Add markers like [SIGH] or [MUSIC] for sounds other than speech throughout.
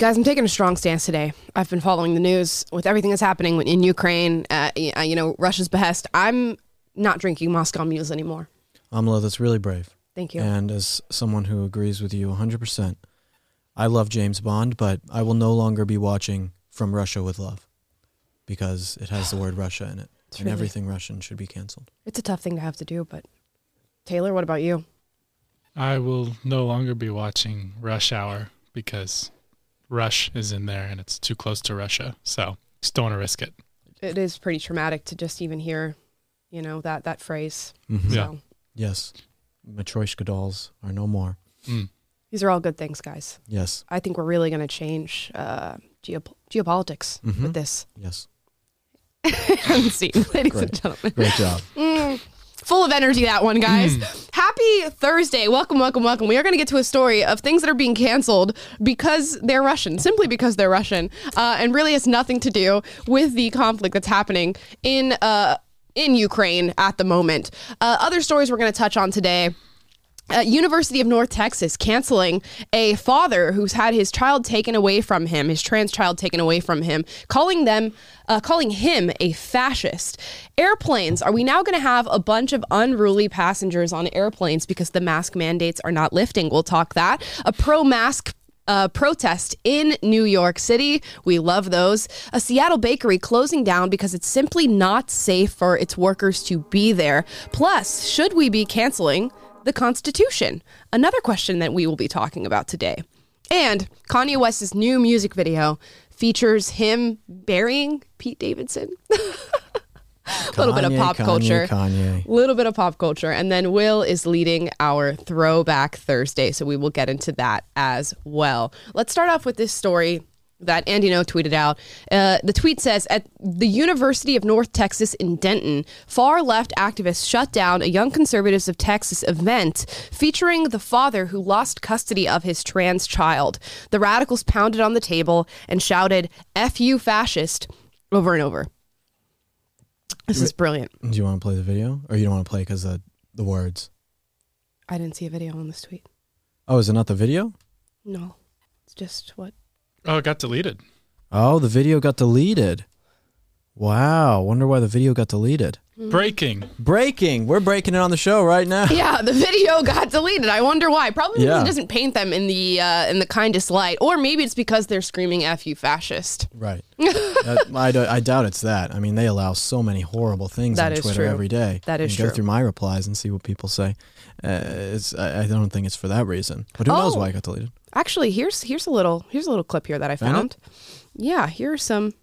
Guys, I'm taking a strong stance today. I've been following the news with everything that's happening in Ukraine, uh, you know, Russia's behest. I'm not drinking Moscow mules anymore. Amala, that's really brave. Thank you. And as someone who agrees with you 100%, I love James Bond, but I will no longer be watching From Russia with Love because it has the word Russia in it. [SIGHS] It's and really- everything Russian should be canceled. It's a tough thing to have to do, but Taylor, what about you? I will no longer be watching Rush Hour because Rush is in there and it's too close to Russia. So just don't want to risk it. It is pretty traumatic to just even hear, you know, that that phrase. Mhm. Yeah. So Yes. Matryoshka dolls are no more. Mm. these are all good things, guys. Yes. I think we're really going to change uh, geop- geopolitics Mhm. with this. Yes. [LAUGHS] See, ladies Great. and gentlemen. Great job. [LAUGHS] Mm, full of energy, that one, guys. Happy Thursday. Welcome, welcome, welcome. We are going to get to a story of things that are being canceled because they're Russian, simply because they're Russian, uh, and really has nothing to do with the conflict that's happening in. Uh, in Ukraine at the moment. Uh, other stories we're going to touch on today. Uh, University of North Texas canceling a father who's had his child taken away from him, his trans child taken away from him, calling them, uh, calling him a fascist. Airplanes. Are we now going to have a bunch of unruly passengers on airplanes because the mask mandates are not lifting? We'll talk that. A pro-mask uh, protest in New York City. We love those. A Seattle bakery closing down because it's simply not safe for its workers to be there. Plus, should we be canceling the Constitution? Another question that we will be talking about today. And Kanye West's new music video features him burying Pete Davidson. [LAUGHS] A little bit of pop Kanye, culture. Kanye. little bit of pop culture and then will is leading our throwback thursday so we will get into that as well let's start off with this story that Andy Ngo tweeted out. Uh, the tweet says At the University of North Texas in Denton, far left activists shut down a Young Conservatives of Texas event featuring the father who lost custody of his trans child. The radicals pounded on the table and shouted, F you fascist, over and over. This is brilliant. Do you want to play the video? Or you don't want to play because of the words? I didn't see a video on this tweet. Oh, is it not the video? No, it's just what. Oh, it got deleted. Oh, the video got deleted. Wow. Wonder why the video got deleted. Breaking. Breaking. We're breaking it on the show right now. [LAUGHS] Yeah, the video got deleted. I wonder why. Probably because Yeah. it doesn't paint them in the uh, in the kindest light, or maybe it's because they're screaming "f you, fascist." Right. [LAUGHS] That- I, do- I doubt it's that. I mean, they allow so many horrible things That on is Twitter true. every day. That is you Go true. through my replies and see what people say. Uh, it's, I, I don't think it's for that reason. But who knows Oh. why it got deleted? Actually, here's here's a little here's a little clip here that I Found found. Yeah, here are some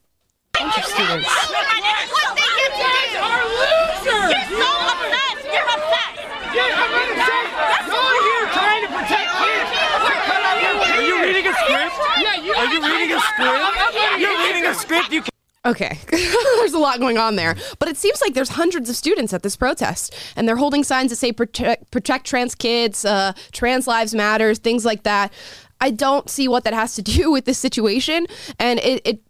bunch of students. What they get to are losers. You're so obsessed. You're obsessed. Yeah, I'm not saying you're here trying to protect kids. Are you reading a script? Yeah, you are you reading a script? You're reading a script. You Okay, [LAUGHS] there's a lot going on there, but it seems like there's hundreds of students at this protest, and they're holding signs that say "protect, protect trans kids," uh, "Trans lives matters," things like that. I don't see what that has to [LAUGHS] do with this situation, and it, it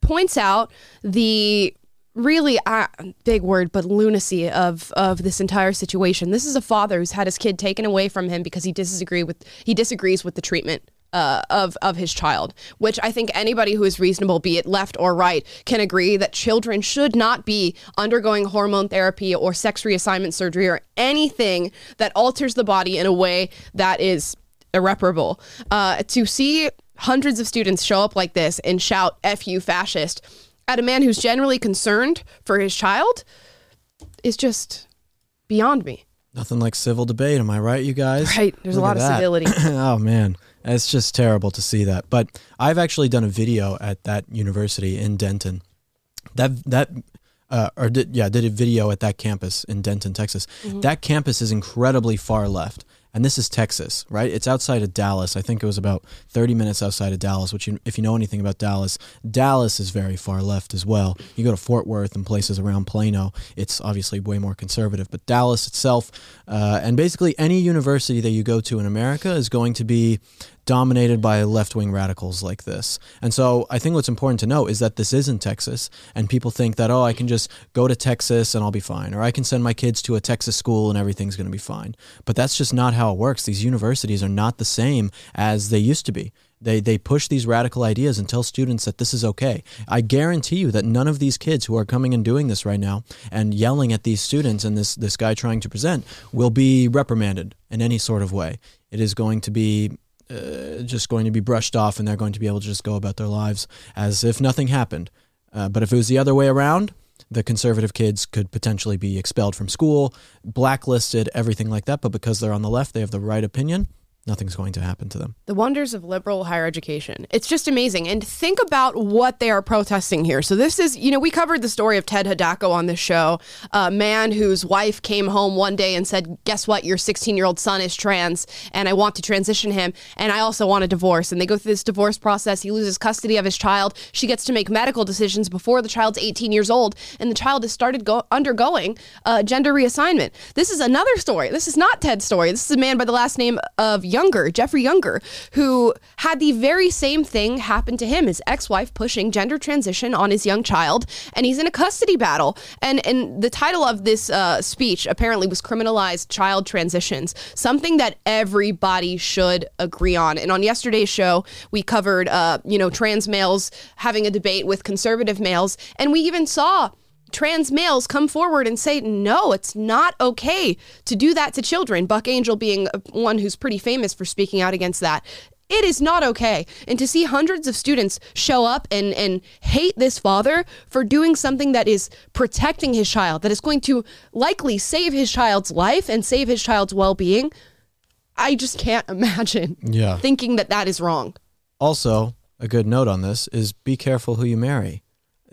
points out the really uh, big word, but lunacy of of this entire situation. This is a father who's had his kid taken away from him because he disagree with he disagrees with the treatment uh, of of his child, which I think anybody who is reasonable, be it left or right, can agree that children should not be undergoing hormone therapy or sex reassignment surgery or anything that alters the body in a way that is irreparable. Uh, to see hundreds of students show up like this and shout "F you, fascist" at a man who's generally concerned for his child is just beyond me. Nothing like civil debate. Am I right, you guys? Right. There's a lot of that. civility. [COUGHS] oh man, it's just terrible to see that. But I've actually done a video at that university in Denton. That that uh, or did yeah did a video at that campus in Denton, Texas. That campus is incredibly far left. And this is Texas, right? It's outside of Dallas. I think it was about 30 minutes outside of Dallas, which, you, if you know anything about Dallas, Dallas is very far left as well. You go to Fort Worth and places around Plano, it's obviously way more conservative. But Dallas itself, uh, and basically any university that you go to in America is going to be dominated by left wing radicals like this. And so I think what's important to know is that this is in Texas, and people think that, oh, I can just go to Texas and I'll be fine, or I can send my kids to a Texas school and everything's going to be fine. But that's just not how it works. These universities are not the same as they used to be. They, they push these radical ideas and tell students that this is okay. I guarantee you that none of these kids who are coming and doing this right now and yelling at these students and this, this guy trying to present will be reprimanded in any sort of way. It is going to be uh, just going to be brushed off and they're going to be able to just go about their lives as if nothing happened. Uh, but if it was the other way around, the conservative kids could potentially be expelled from school, blacklisted, everything like that. But because they're on the left, they have the right opinion nothing's going to happen to them. The wonders of liberal higher education. It's just amazing. And think about what they are protesting here. So, this is, you know, we covered the story of Ted Hidako on this show, a man whose wife came home one day and said, Guess what? Your 16 year old son is trans, and I want to transition him, and I also want a divorce. And they go through this divorce process. He loses custody of his child. She gets to make medical decisions before the child's 18 years old, and the child has started go- undergoing uh, gender reassignment. This is another story. This is not Ted's story. This is a man by the last name of Younger, Jeffrey Younger, who had the very same thing happen to him. His ex-wife pushing gender transition on his young child, and he's in a custody battle. And and the title of this uh, speech apparently was "Criminalized Child Transitions," something that everybody should agree on. And on yesterday's show, we covered, uh, you know, trans males having a debate with conservative males, and we even saw trans males come forward and say, no, it's not okay to do that to children. Buck Angel being uh, one who's pretty famous for speaking out against that. It is not okay. And to see hundreds of students show up and, and hate this father for doing something that is protecting his child, that is going to likely save his child's life and save his child's well being, I just can't [LAUGHS] imagine Yeah. thinking that that is wrong. Also, a good note on this is be careful who you marry.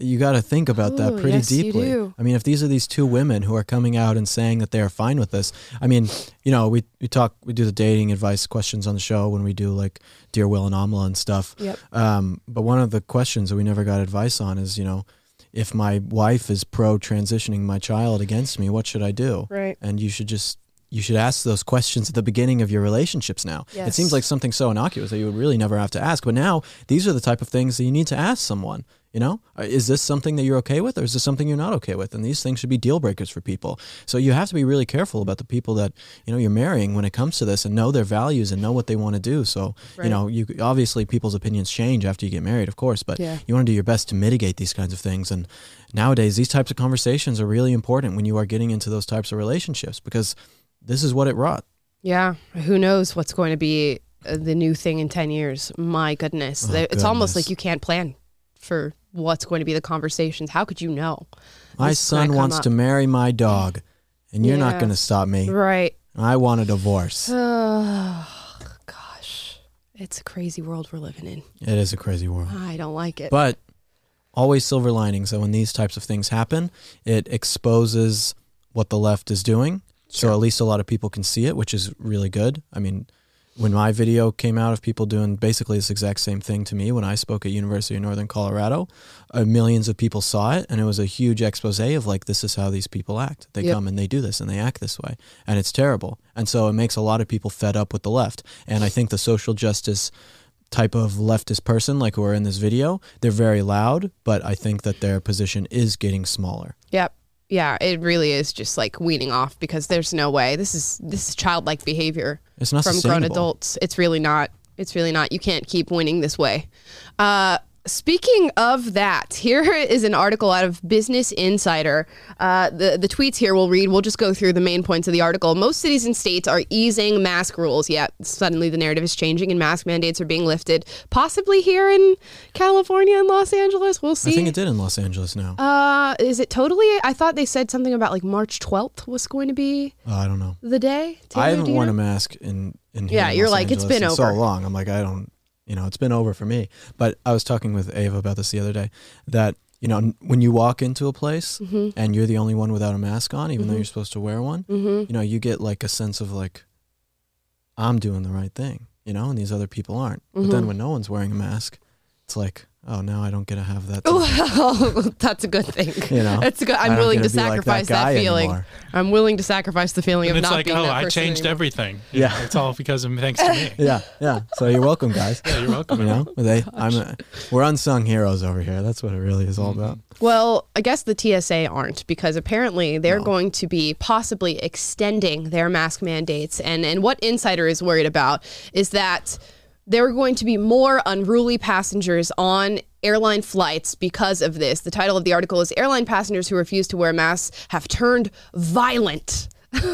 You got to think about that Ooh, pretty yes, deeply. I mean, if these are these two women who are coming out and saying that they are fine with this, I mean, you know, we, we talk, we do the dating advice questions on the show when we do like Dear Will and Amla and stuff. Yep. Um, but one of the questions that we never got advice on is, you know, if my wife is pro transitioning my child against me, what should I do? Right. And you should just you should ask those questions at the beginning of your relationships now. It seems like something so innocuous that you would really never have to ask, but now these are the type of things that you need to ask someone. You know, Uh, is this something that you're okay with, or is this something you're not okay with? And these things should be deal breakers for people. So you have to be really careful about the people that you know you're marrying when it comes to this, and know their values and know what they want to do. So Right. you know, you obviously people's opinions change after you get married, of course, but Yeah. you want to do your best to mitigate these kinds of things. And nowadays, these types of conversations are really important when you are getting into those types of relationships because this is what it wrought. Yeah, who knows what's going to be uh, the new thing in 10 years. My goodness. Oh, it's almost like you can't plan for what's going to be the conversations. How could you know? My son wants up. to marry my dog, and you're Yeah. not going to stop me. Right. I want a divorce. [SIGHS] Oh, gosh. It's a crazy world we're living in. It is a crazy world. I don't like it. But always silver lining. So when these types of things happen, it exposes what the left is doing. So at least a lot of people can see it, which is really good. I mean, when my video came out of people doing basically this exact same thing to me when I spoke at University of Northern Colorado, uh, millions of people saw it, and it was a huge expose of like this is how these people act. They Yep. come and they do this and they act this way, and it's terrible. And so it makes a lot of people fed up with the left. And I think the social justice type of leftist person like who are in this video they're very loud but i think that their position is getting smaller Yep. Yeah, it really is just like weaning off because there's no way. This is this is childlike behavior it's not from grown adults. It's really not. It's really not. You can't keep winning this way. Uh, speaking of that, here is an article out of Business Insider. Uh, the the tweets here we'll read. We'll just go through the main points of the article. Most cities and states are easing mask rules. Yeah, suddenly the narrative is changing and mask mandates are being lifted. Possibly here in California and Los Angeles. We'll see. i think it did in los angeles now Uh, is it totally? I thought they said something about like March 12th was going to be oh, i don't know the day. i haven't worn know? a mask in in here Yeah, you're Los like, it's been in so long i'm like i don't you know it's been over for me but i was talking with ava about this the other day that you know when you walk into a place Mm-hmm. and you're the only one without a mask on even though you're supposed to wear one Mm-hmm. you know you get like a sense of like i'm doing the right thing you know and these other people aren't but then Mhm. when no one's wearing a mask it's like oh, now I don't get to have that. [LAUGHS] Well, [LAUGHS] that's a good thing. You know, it's good. I I'm willing to to be like that sacrifice that, feeling. anymore. I'm willing to sacrifice the feeling And of it's not like, being oh, that I person changed anymore. everything. You [LAUGHS] Yeah. know, it's all because of thanks to me. yeah, yeah. So you're welcome, guys. Yeah, you're welcome. You know, they, I'm, a, we're unsung heroes over here. That's what it really is all Mm-hmm. about. Well, I guess the TSA aren't because apparently they're No. going to be possibly extending their mask mandates. And, and what Insider is worried about is that there are going to be more unruly passengers on airline flights because of this. The title of the article is Airline Passengers Who Refuse to Wear Masks Have Turned Violent. [LAUGHS]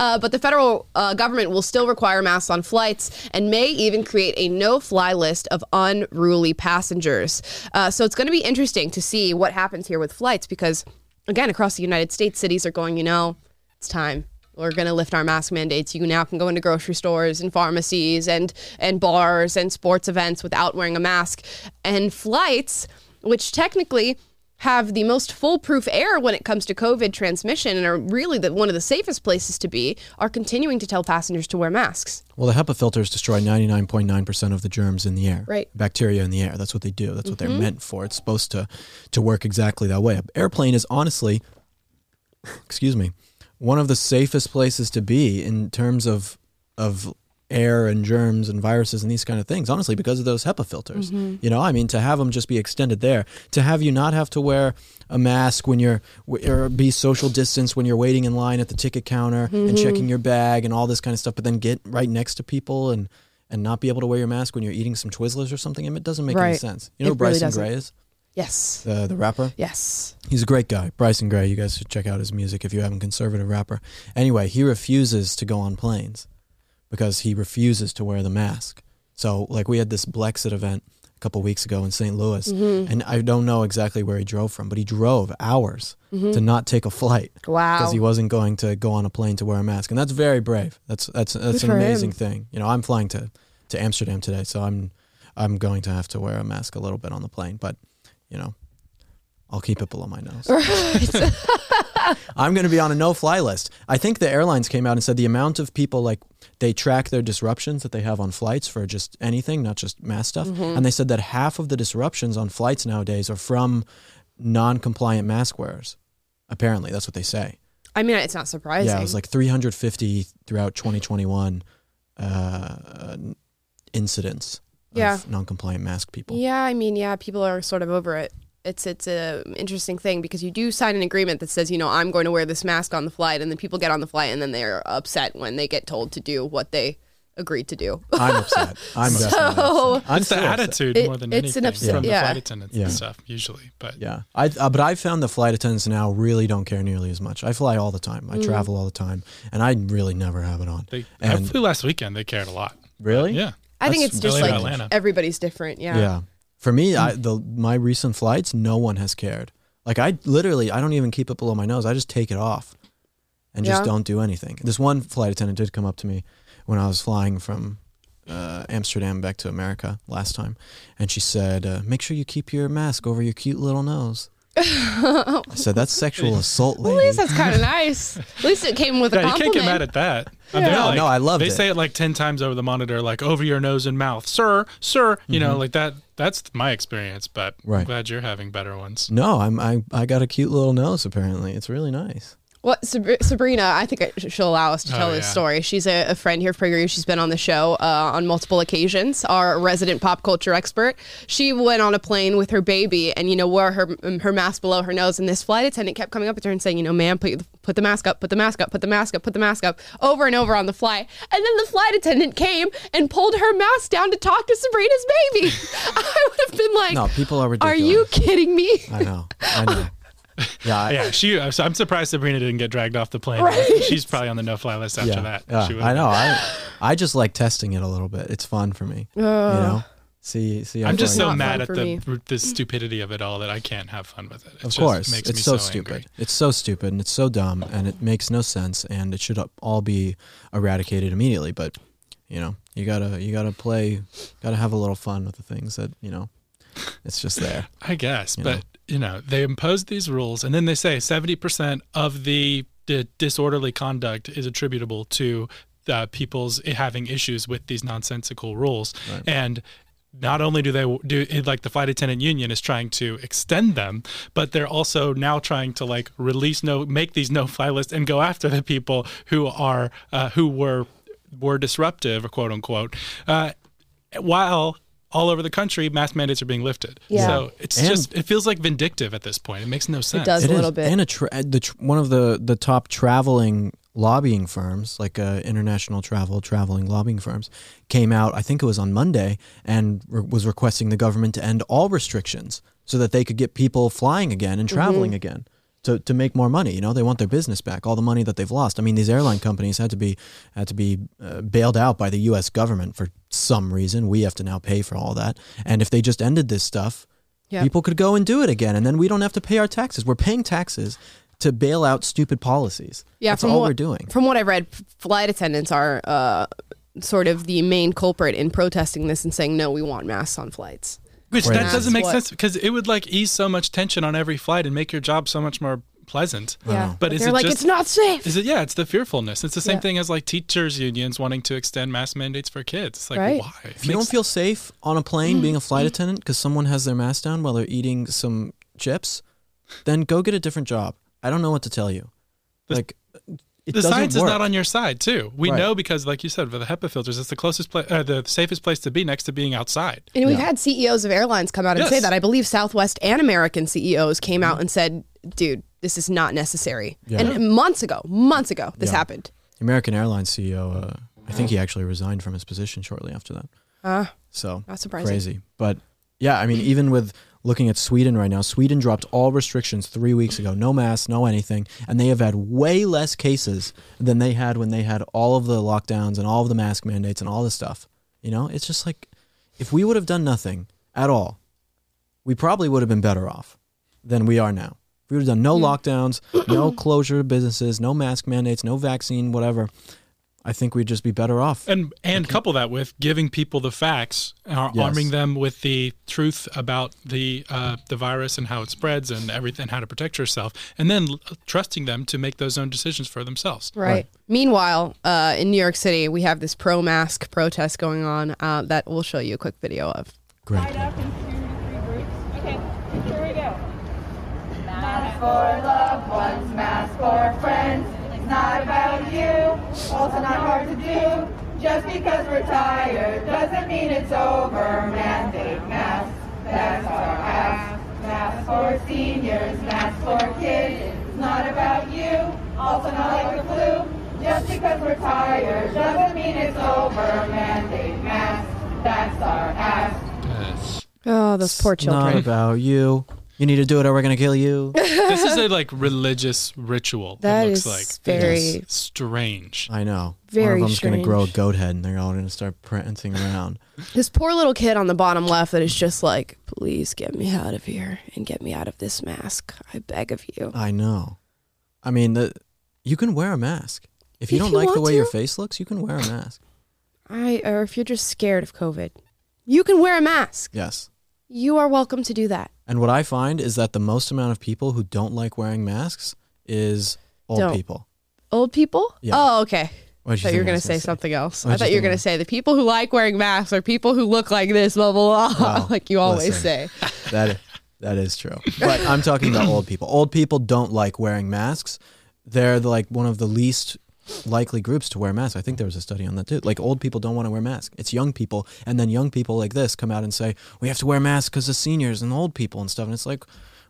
Uh, but the federal uh, government will still require masks on flights and may even create a no fly list of unruly passengers. Uh, so it's going to be interesting to see what happens here with flights because, again, across the United States, cities are going, you know, it's time. We're going to lift our mask mandates. You now can go into grocery stores and pharmacies and, and bars and sports events without wearing a mask. And flights, which technically have the most foolproof air when it comes to COVID transmission and are really the, one of the safest places to be, are continuing to tell passengers to wear masks. Well, the HEPA filters destroy 99.9% of the germs in the air. Right. Bacteria in the air. That's what they do. That's what Mm-hmm. they're meant for. It's supposed to to work exactly that way. An airplane is honestly [LAUGHS] excuse me, one of the safest places to be in terms of of air and germs and viruses and these kind of things honestly because of those HEPA filters Mm-hmm. you know I mean to have them just be extended there to have you not have to wear a mask when you're or be social distance when you're waiting in line at the ticket counter Mm-hmm. and checking your bag and all this kind of stuff but then get right next to people and and not be able to wear your mask when you're eating some Twizzlers or something it doesn't make any sense you know It who Bryson. Gray is Yes. the the rapper Yes. He's a great guy, Bryson Gray. You guys should check out his music if you haven't. Conservative rapper. Anyway, he refuses to go on planes because he refuses to wear the mask. So, like, we had this Blexit event a couple weeks ago in St. Louis, Mm-hmm. and I don't know exactly where he drove from, but he drove hours to not take a flight Mm-hmm. Wow. because he wasn't going to go on a plane to wear a mask, and that's very brave. That's that's that's Good an amazing him. thing. You know, I'm flying to to Amsterdam today, so I'm I'm going to have to wear a mask a little bit on the plane, but you know. I'll keep it below my nose. [LAUGHS] I'm going to be on a no-fly list. I think the airlines came out and said the amount of people like they track their disruptions that they have on flights for just anything, not just mass stuff, Mm-hmm. and they said that half of the disruptions on flights nowadays are from non-compliant mask wearers. Apparently, that's what they say. I mean, it's not surprising. Yeah, it was like 350 throughout 2021 uh, incidents Yeah. non-compliant mask people. Yeah, I mean, yeah, people are sort of over it. It's it's a interesting thing because you do sign an agreement that says, you know, I'm going to wear this mask on the flight, and then people get on the flight and then they're upset when they get told to do what they agreed to do. I'm upset. [LAUGHS] I'm So- upset. [LAUGHS] I'm It's the attitude It- more than it's an anything upset- from the flight attendants Yeah. and stuff, usually. But Yeah, I uh, but I've found the flight attendants now really don't care nearly as much. I fly all the time. Mm. I travel all the time, and I really never have it on. they, I And- flew last weekend. They cared a lot. Really? Yeah. I think it's just really like Atlanta. everybody's different. Yeah. Yeah. For me, I the my recent flights, no one has cared. Like I literally, I don't even keep it below my nose. I just take it off, and just Yeah. don't do anything. This one flight attendant did come up to me when I was flying from uh, Amsterdam back to America last time, and she said, uh, "Make sure you keep your mask over your cute little nose." I said, "That's sexual [LAUGHS] assault, Well, at least that's kind of nice. [LAUGHS] At least it came with a Yeah, you can't get mad at that. Yeah. they're No, like- no, I love it. They say it like ten times over the monitor, like over your nose and mouth, sir, sir. You Mm-hmm. know, like that. That's my experience, but I'm glad you're having better ones. No, I'm I, I got a cute little nose. Apparently, it's really nice. What Sab- Sabrina? I think I- she'll allow us to Oh, tell this yeah. story. She's a, a friend here for you. She's been on the show uh, on multiple occasions. Our resident pop culture expert. She went on a plane with her baby, and you know wore her her mask below her nose. And this flight attendant kept coming up to her and saying, "You know, ma'am, put put the mask up, put the mask up, put the mask up, put the mask up," over and over on the flight. And then the flight attendant came and pulled her mask down to talk to Sabrina's baby. [LAUGHS] I would have been like, No, people are ridiculous. "Are you kidding me?" I know. I know. [LAUGHS] [LAUGHS] Yeah. I, Yeah, she. I'm surprised Sabrina didn't get dragged off the plane. Right. She's probably on the no-fly list after yeah, that. yeah, She I know. I ah. I just like testing it a little bit. It's fun for me. you know. See see. how I'm just so you- mad at the me. the stupidity of it all that I can't have fun with it. It Of just course, makes it's me so, so stupid. angry. It's so stupid and it's so dumb and it makes no sense and it should all be eradicated immediately. But you know, you gotta you gotta play, gotta have a little fun with the things that you know. It's just there. [LAUGHS] I guess, but know. You know, they impose these rules, and then they say seventy percent of the, the disorderly conduct is attributable to uh, people's having issues with these nonsensical rules, and not only do they do like the flight attendant union is trying to extend them, but they're also now trying to like release no make these no fly lists and go after the people who are uh, who were were disruptive, quote unquote, uh, while all over the country mask mandates are being lifted. Yeah. So it's And- just it feels like vindictive at this point. It makes no sense. It does. It a little is. bit. And a tra- the tr- one of the the top traveling lobbying firms, like uh, international travel traveling lobbying firms, came out. I think it was on Monday, and re- was requesting the government to end all restrictions so that they could get people flying again and traveling again. To, to make more money, you know, they want their business back, all the money that they've lost. I mean, these airline companies had to be had to be uh, bailed out by the U.S. government for some reason. We have to now pay for all that, and if they just ended this stuff, Yeah. people could go and do it again, and then we don't have to pay our taxes. We're paying taxes to bail out stupid policies. Yeah, that's from all what, we're doing. From what I've read, flight attendants are uh, sort of the main culprit in protesting this and saying, no, we want masks on flights. Which Right. that doesn't make What- sense because it would like ease so much tension on every flight and make your job so much more pleasant. Yeah. But is it like, just- it's not safe. Is it? Yeah, it's the fearfulness. It's the same Yeah. thing as like teachers unions wanting to extend mask mandates for kids. It's like Right. why? It If you don't feel safe on a plane being a [LAUGHS] flight attendant because someone has their mask down while they're eating some chips, then go get a different job. I don't know what to tell you. The- like, it the science work. is not on your side too. We Right. know because, like you said, for the HEPA filters, it's the closest place, uh, the safest place to be next to being outside. And we've Yeah. had CEOs of airlines come out and Yes. say that. I believe Southwest and American CEOs came out and said, dude, this is not necessary. Yeah. And months ago, months ago, this Yeah. happened. American Airlines CEO, uh, I think he actually resigned from his position shortly after that. Uh, So Not surprising. Crazy, but yeah, I mean, even with looking at Sweden right now, Sweden dropped all restrictions three weeks ago. No masks, no anything, and they have had way less cases than they had when they had all of the lockdowns and all of the mask mandates and all this stuff. You know, it's just like if we would have done nothing at all, we probably would have been better off than we are now. If we would have done no lockdowns, no closure of businesses, no mask mandates, no vaccine, whatever, I think we'd just be better off. And and couple that with giving people the facts, ar- Yes. arming them with the truth about the uh, the virus and how it spreads and everything, how to protect yourself, and then l- trusting them to make those own decisions for themselves. Right. Right. Meanwhile, uh, in New York City, we have this pro mask protest going on uh, that we'll show you a quick video of. Great. up in two to three groups. Okay, here we go. Mask for loved ones, mask for friends. It's not about you, also not hard to do. Just because we're tired doesn't mean it's over. Mandate masks, that's our ask. Masks for seniors, masks for kids. It's not about you, also not like the flu. Just because we're tired doesn't mean it's over. Mandate masks, that's our ask. Oh, those poor children. Not about you. You need to do it or we're going to kill you. [LAUGHS] this is a like religious ritual. That it looks is like very- It is strange. I know. Very One of them's going to grow a strange. goat head and they're all going to start prancing around. [LAUGHS] This poor little kid on the bottom left that is just like, please get me out of here and get me out of this mask. I beg of you. I know. I mean, the, you can wear a mask. If you If don't you like the want way your to. face looks, you can wear a mask. I or if you're just scared of COVID, you can wear a mask. Yes. You are welcome to do that. And what I find is that the most amount of people who don't like wearing masks is old Don't. people. Old people? Yeah. Oh, okay. What I thought you were going to say something else. I did thought you were think I going to was- say the people who like wearing masks are people who look like this, blah, blah, blah, Well, [LAUGHS] like you always listen. say. [LAUGHS] That that is true. But I'm talking about old people. Old people don't like wearing masks. They're the, like one of the least likely groups to wear masks. I think there was a study on that too. Like old people don't want to wear masks. It's young people, and then young people like this come out and say we have to wear masks because the seniors and old people and stuff. And it's like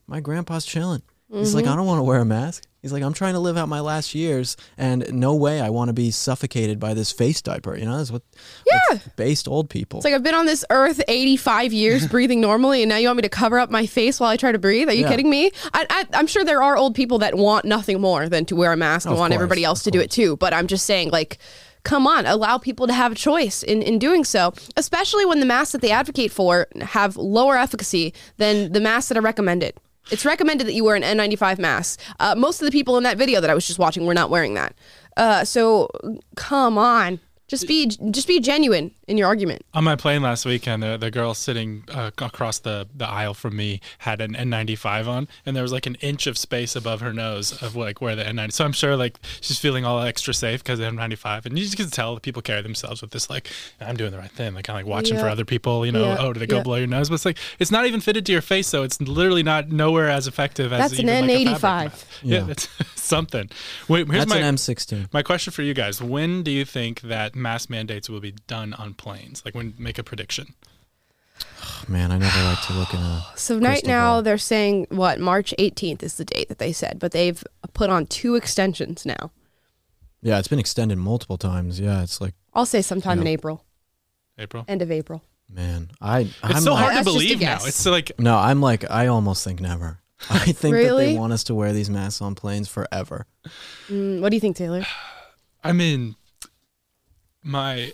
my grandpa's chilling. He's Mm-hmm. like, I don't want to wear a mask. He's like, I'm trying to live out my last years, and no way I want to be suffocated by this face diaper. You know, that's what Yeah. based old people. It's like I've been on this earth 85 years [LAUGHS] breathing normally, and now you want me to cover up my face while I try to breathe? Are you Yeah. kidding me? I, I, I'm sure there are old people that want nothing more than to wear a mask and Of want course, everybody else of to do it too. But I'm just saying, like, come on, allow people to have a choice in, in doing so, especially when the masks that they advocate for have lower efficacy than the masks that are recommended. It's recommended that you wear an N95 mask. Uh, most of the people in that video that I was just watching were not wearing that. Uh, so come on. Just be just be genuine in your argument. On my plane last weekend, the, the girl sitting uh, across the, the aisle from me had an N95 on, and there was like an inch of space above her nose of like where the N90. So I'm sure like she's feeling all extra safe because of N95, and you just can tell that people carry themselves with this like I'm doing the right thing, like kind of like watching for other people. You know, Yeah. oh, did they go Yeah. below your nose? But it's like it's not even fitted to your face, so it's literally not nowhere as effective as That's an like, N85. mask. Yeah, Yeah. that's [LAUGHS] something. Wait, here's That's my an M16. my question for you guys: When do you think that mask mandates will be done on planes? Like, when make a prediction? [SIGHS] Man, I never like to look in a. [SIGHS] So right now ball. they're saying what March 18th is the date that they said, but they've put on two extensions now. Yeah, it's been extended multiple times. Yeah, it's like, I'll say sometime in April, April. end of April. man, I. It's I'm so like, hard to That's just a believe now. It's like No, I'm like, I almost think never. [LAUGHS] I think that they want us to wear these masks on planes forever. Mm, what do you think, Taylor? [SIGHS] I mean, my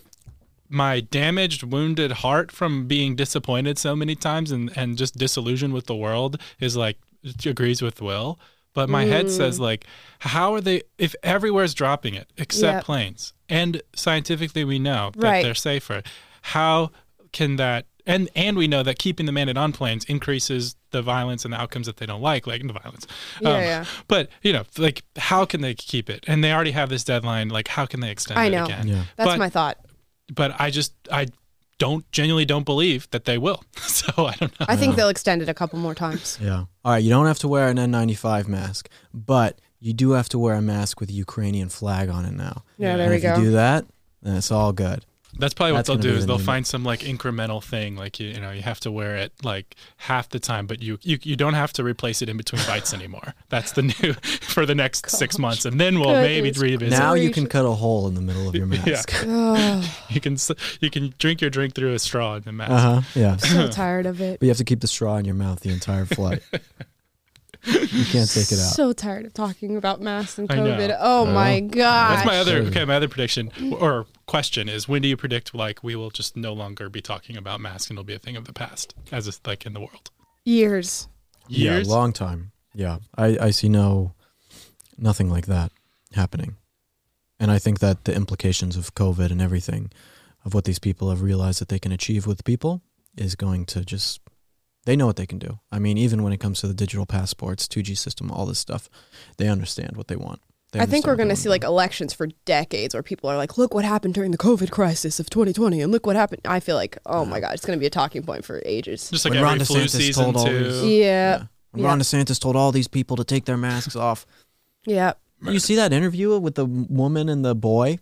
my damaged, wounded heart from being disappointed so many times and and just disillusioned with the world is like agrees with Will. But my head says like, how are they? If everywhere's dropping it except Yep. planes, and scientifically we know that Right. they're safer, how can that? And and we know that keeping the mandate on planes increases the violence and the outcomes that they don't like, like the violence. Um, Yeah, yeah. But you know, like how can they keep it? And they already have this deadline. Like how can they extend I it know. again? Yeah. That's but, my thought. But I just I don't genuinely don't believe that they will. [LAUGHS] So I don't know. I think they'll extend it a couple more times. Yeah. All right, you don't have to wear an N95 mask, but you do have to wear a mask with a Ukrainian flag on it now. Yeah, Yeah. there and we if go. you do that, then it's all good. That's probably what That's they'll do is the they'll new- find some like incremental thing, like you, you know, you have to wear it like half the time, but you you, you don't have to replace it in between bites anymore. That's the new [LAUGHS] for the next six months, and then we'll maybe revisit. Now you can cut a hole in the middle of your [LAUGHS] mask. [LAUGHS] Ugh, you can you can drink your drink through a straw in the mask. Uh huh. Yeah. I'm so [CLEARS THROAT] tired of it. But you have to keep the straw in your mouth the entire flight. you can't take it out. So tired of talking about masks and COVID. Oh my god. That's my other okay. My other prediction or question is when do you predict like we will just no longer be talking about masks and it'll be a thing of the past as it's like in the world? Years. Years. Yeah, long time. Yeah, I, I see no nothing like that happening, and I think that the implications of COVID and everything, of what these people have realized that they can achieve with people, is going to just. They know what they can do. I mean, even when it comes to the digital passports, 2G system, all this stuff, they understand what they want. They I think we're going to see like elections for decades where people are like, look what happened during the COVID crisis of 2020 and look what happened. I feel like, oh my God, it's going to be a talking point for ages. just like When every Ron flu DeSantis season told all these- Yeah. do. When Yeah. Ron DeSantis told all these people to take their masks [LAUGHS] off. Yeah. You see that interview with the woman and the boy?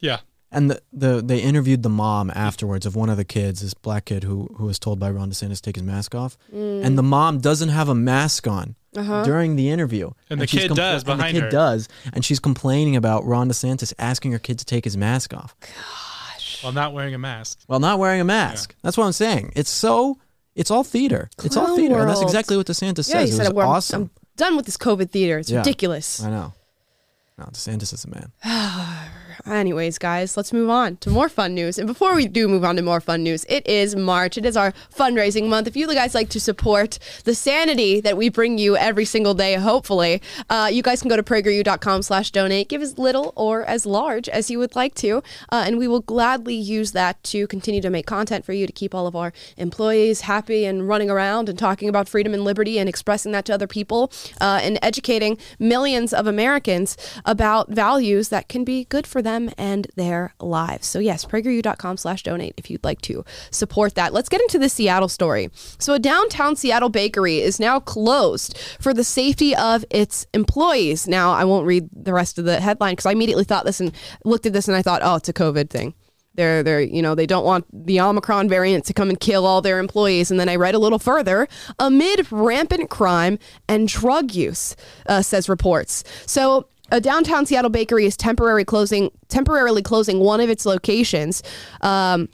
Yeah. And the, the they interviewed the mom afterwards of one of the kids, this black kid who who was told by Ron DeSantis to take his mask off, mm. and the mom doesn't have a mask on Uh-huh. during the interview, And the she's kid does and behind the kid her. does, and she's complaining about Ron DeSantis asking her kid to take his mask off Gosh. While not wearing a mask. while not wearing a mask. That's what I'm saying. It's so it's all theater. It's all Clown theater, and that's exactly what DeSantis Yeah, he says. said, it was "Well, awesome. I'm done with this COVID theater. It's Yeah. ridiculous. I know. No, DeSantis is a man. [SIGHS] Anyways, guys, let's move on to more fun news. And before we do move on to more fun news, it is March. It is our fundraising month. If you guys like to support the sanity that we bring you every single day, hopefully, uh, you guys can go to prageru.com slash donate. Give as little or as large as you would like to. Uh, and we will gladly use that to continue to make content for you to keep all of our employees happy and running around and talking about freedom and liberty and expressing that to other people uh, and educating millions of Americans about values that can be good for them and their lives. So yes, prageru.com slash donate if you'd like to support that. Let's get into the Seattle story. So a downtown Seattle bakery is now closed for the safety of its employees. Now I won't read the rest of the headline because I immediately thought this and looked at this and I thought, oh, it's a COVID thing. They're, they're, you know, they don't want the Omicron variant to come and kill all their employees. And then I read a little further amid rampant crime and drug use, uh, says reports. So a downtown Seattle bakery is temporary closing, temporarily closing one of its locations. Um,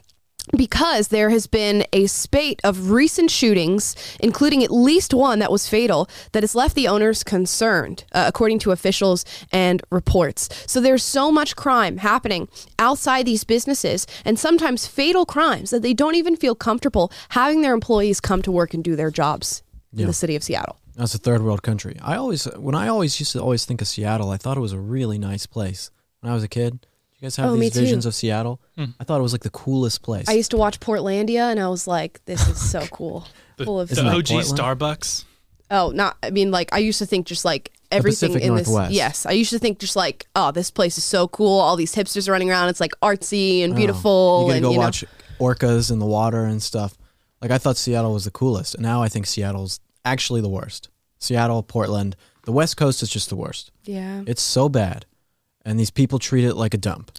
because there has been a spate of recent shootings, including at least one that was fatal, that has left the owners concerned, uh, according to officials and reports. So there's so much crime happening outside these businesses, and sometimes fatal crimes that they don't even feel comfortable having their employees come to work and do their jobs in the city of Seattle. That's a third world country. I always, when I always used to always think of Seattle, I thought it was a really nice place. When I was a kid, did you You guys have Oh, me these visions of Seattle? Hmm. I thought it was like the coolest place. I used to watch Portlandia, and I was like, "This is so [LAUGHS] cool." The, Full of the Isn't that OG Portland? Starbucks. Oh, not. I mean, like I used to think just like everything Pacific in this. Yes, I used to think just like, oh, this place is so cool. All these hipsters running around. It's like artsy and Oh, beautiful. You get to and go you know, watch orcas in the water and stuff. Like I thought Seattle was the coolest, and now I think Seattle's actually the worst. Seattle, Portland, the West Coast is just the worst. yeah. It's so bad, and these people treat it like a dump.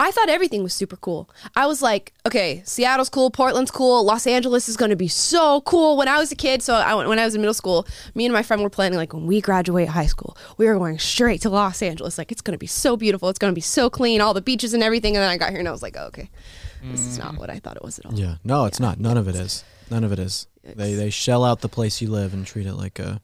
I thought everything was super cool. I was like, okay, Seattle's cool, Portland's cool, Los Angeles is going to be so cool. When I was a kid, so I went, when I was in middle school, me and my friend were planning like when we graduate high school, we were going straight to Los Angeles. Like it's going to be so beautiful, it's going to be so clean, all the beaches and everything. And then I got here and I was like, oh, okay, this is not mm. what I thought it was at all. Yeah, no, it's not. None of it is. None of it is. They they shell out the place you live and treat it like a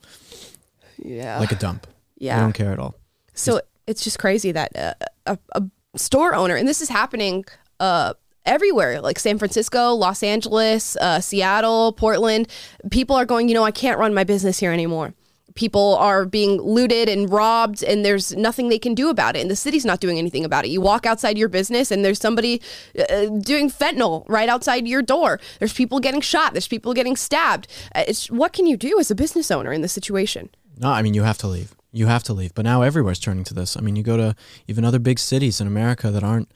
Yeah. like a dump. Yeah. they don't care at all. So it's just crazy that uh, a, a store owner, and this is happening uh, everywhere, like San Francisco, Los Angeles, uh, Seattle, Portland. People are going, you know, I can't run my business here anymore. People are being looted and robbed, and there's nothing they can do about it. And the city's not doing anything about it. You walk outside your business, and there's somebody uh, doing fentanyl right outside your door. There's people getting shot. There's people getting stabbed. Uh, It's what can you do as a business owner in this situation? No, I mean you have to leave. You have to leave. But now everywhere's turning to this. I mean, you go to even other big cities in America that aren't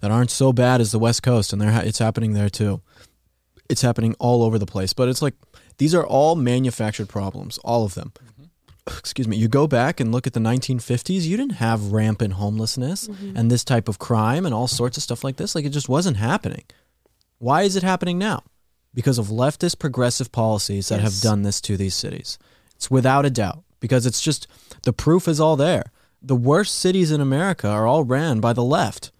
that aren't so bad as the West Coast, and ha- it's happening there too. It's happening all over the place. But it's like these are all manufactured problems, all of them. [CLEARS THROAT] Excuse me. You go back and look at the 1950s. You didn't have rampant homelessness mm-hmm. and this type of crime and all sorts of stuff like this. Like it just wasn't happening. Why is it happening now? Because of leftist progressive policies that have done this to these cities. It's without a doubt because it's just the proof is all there. The worst cities in America are all ran by the left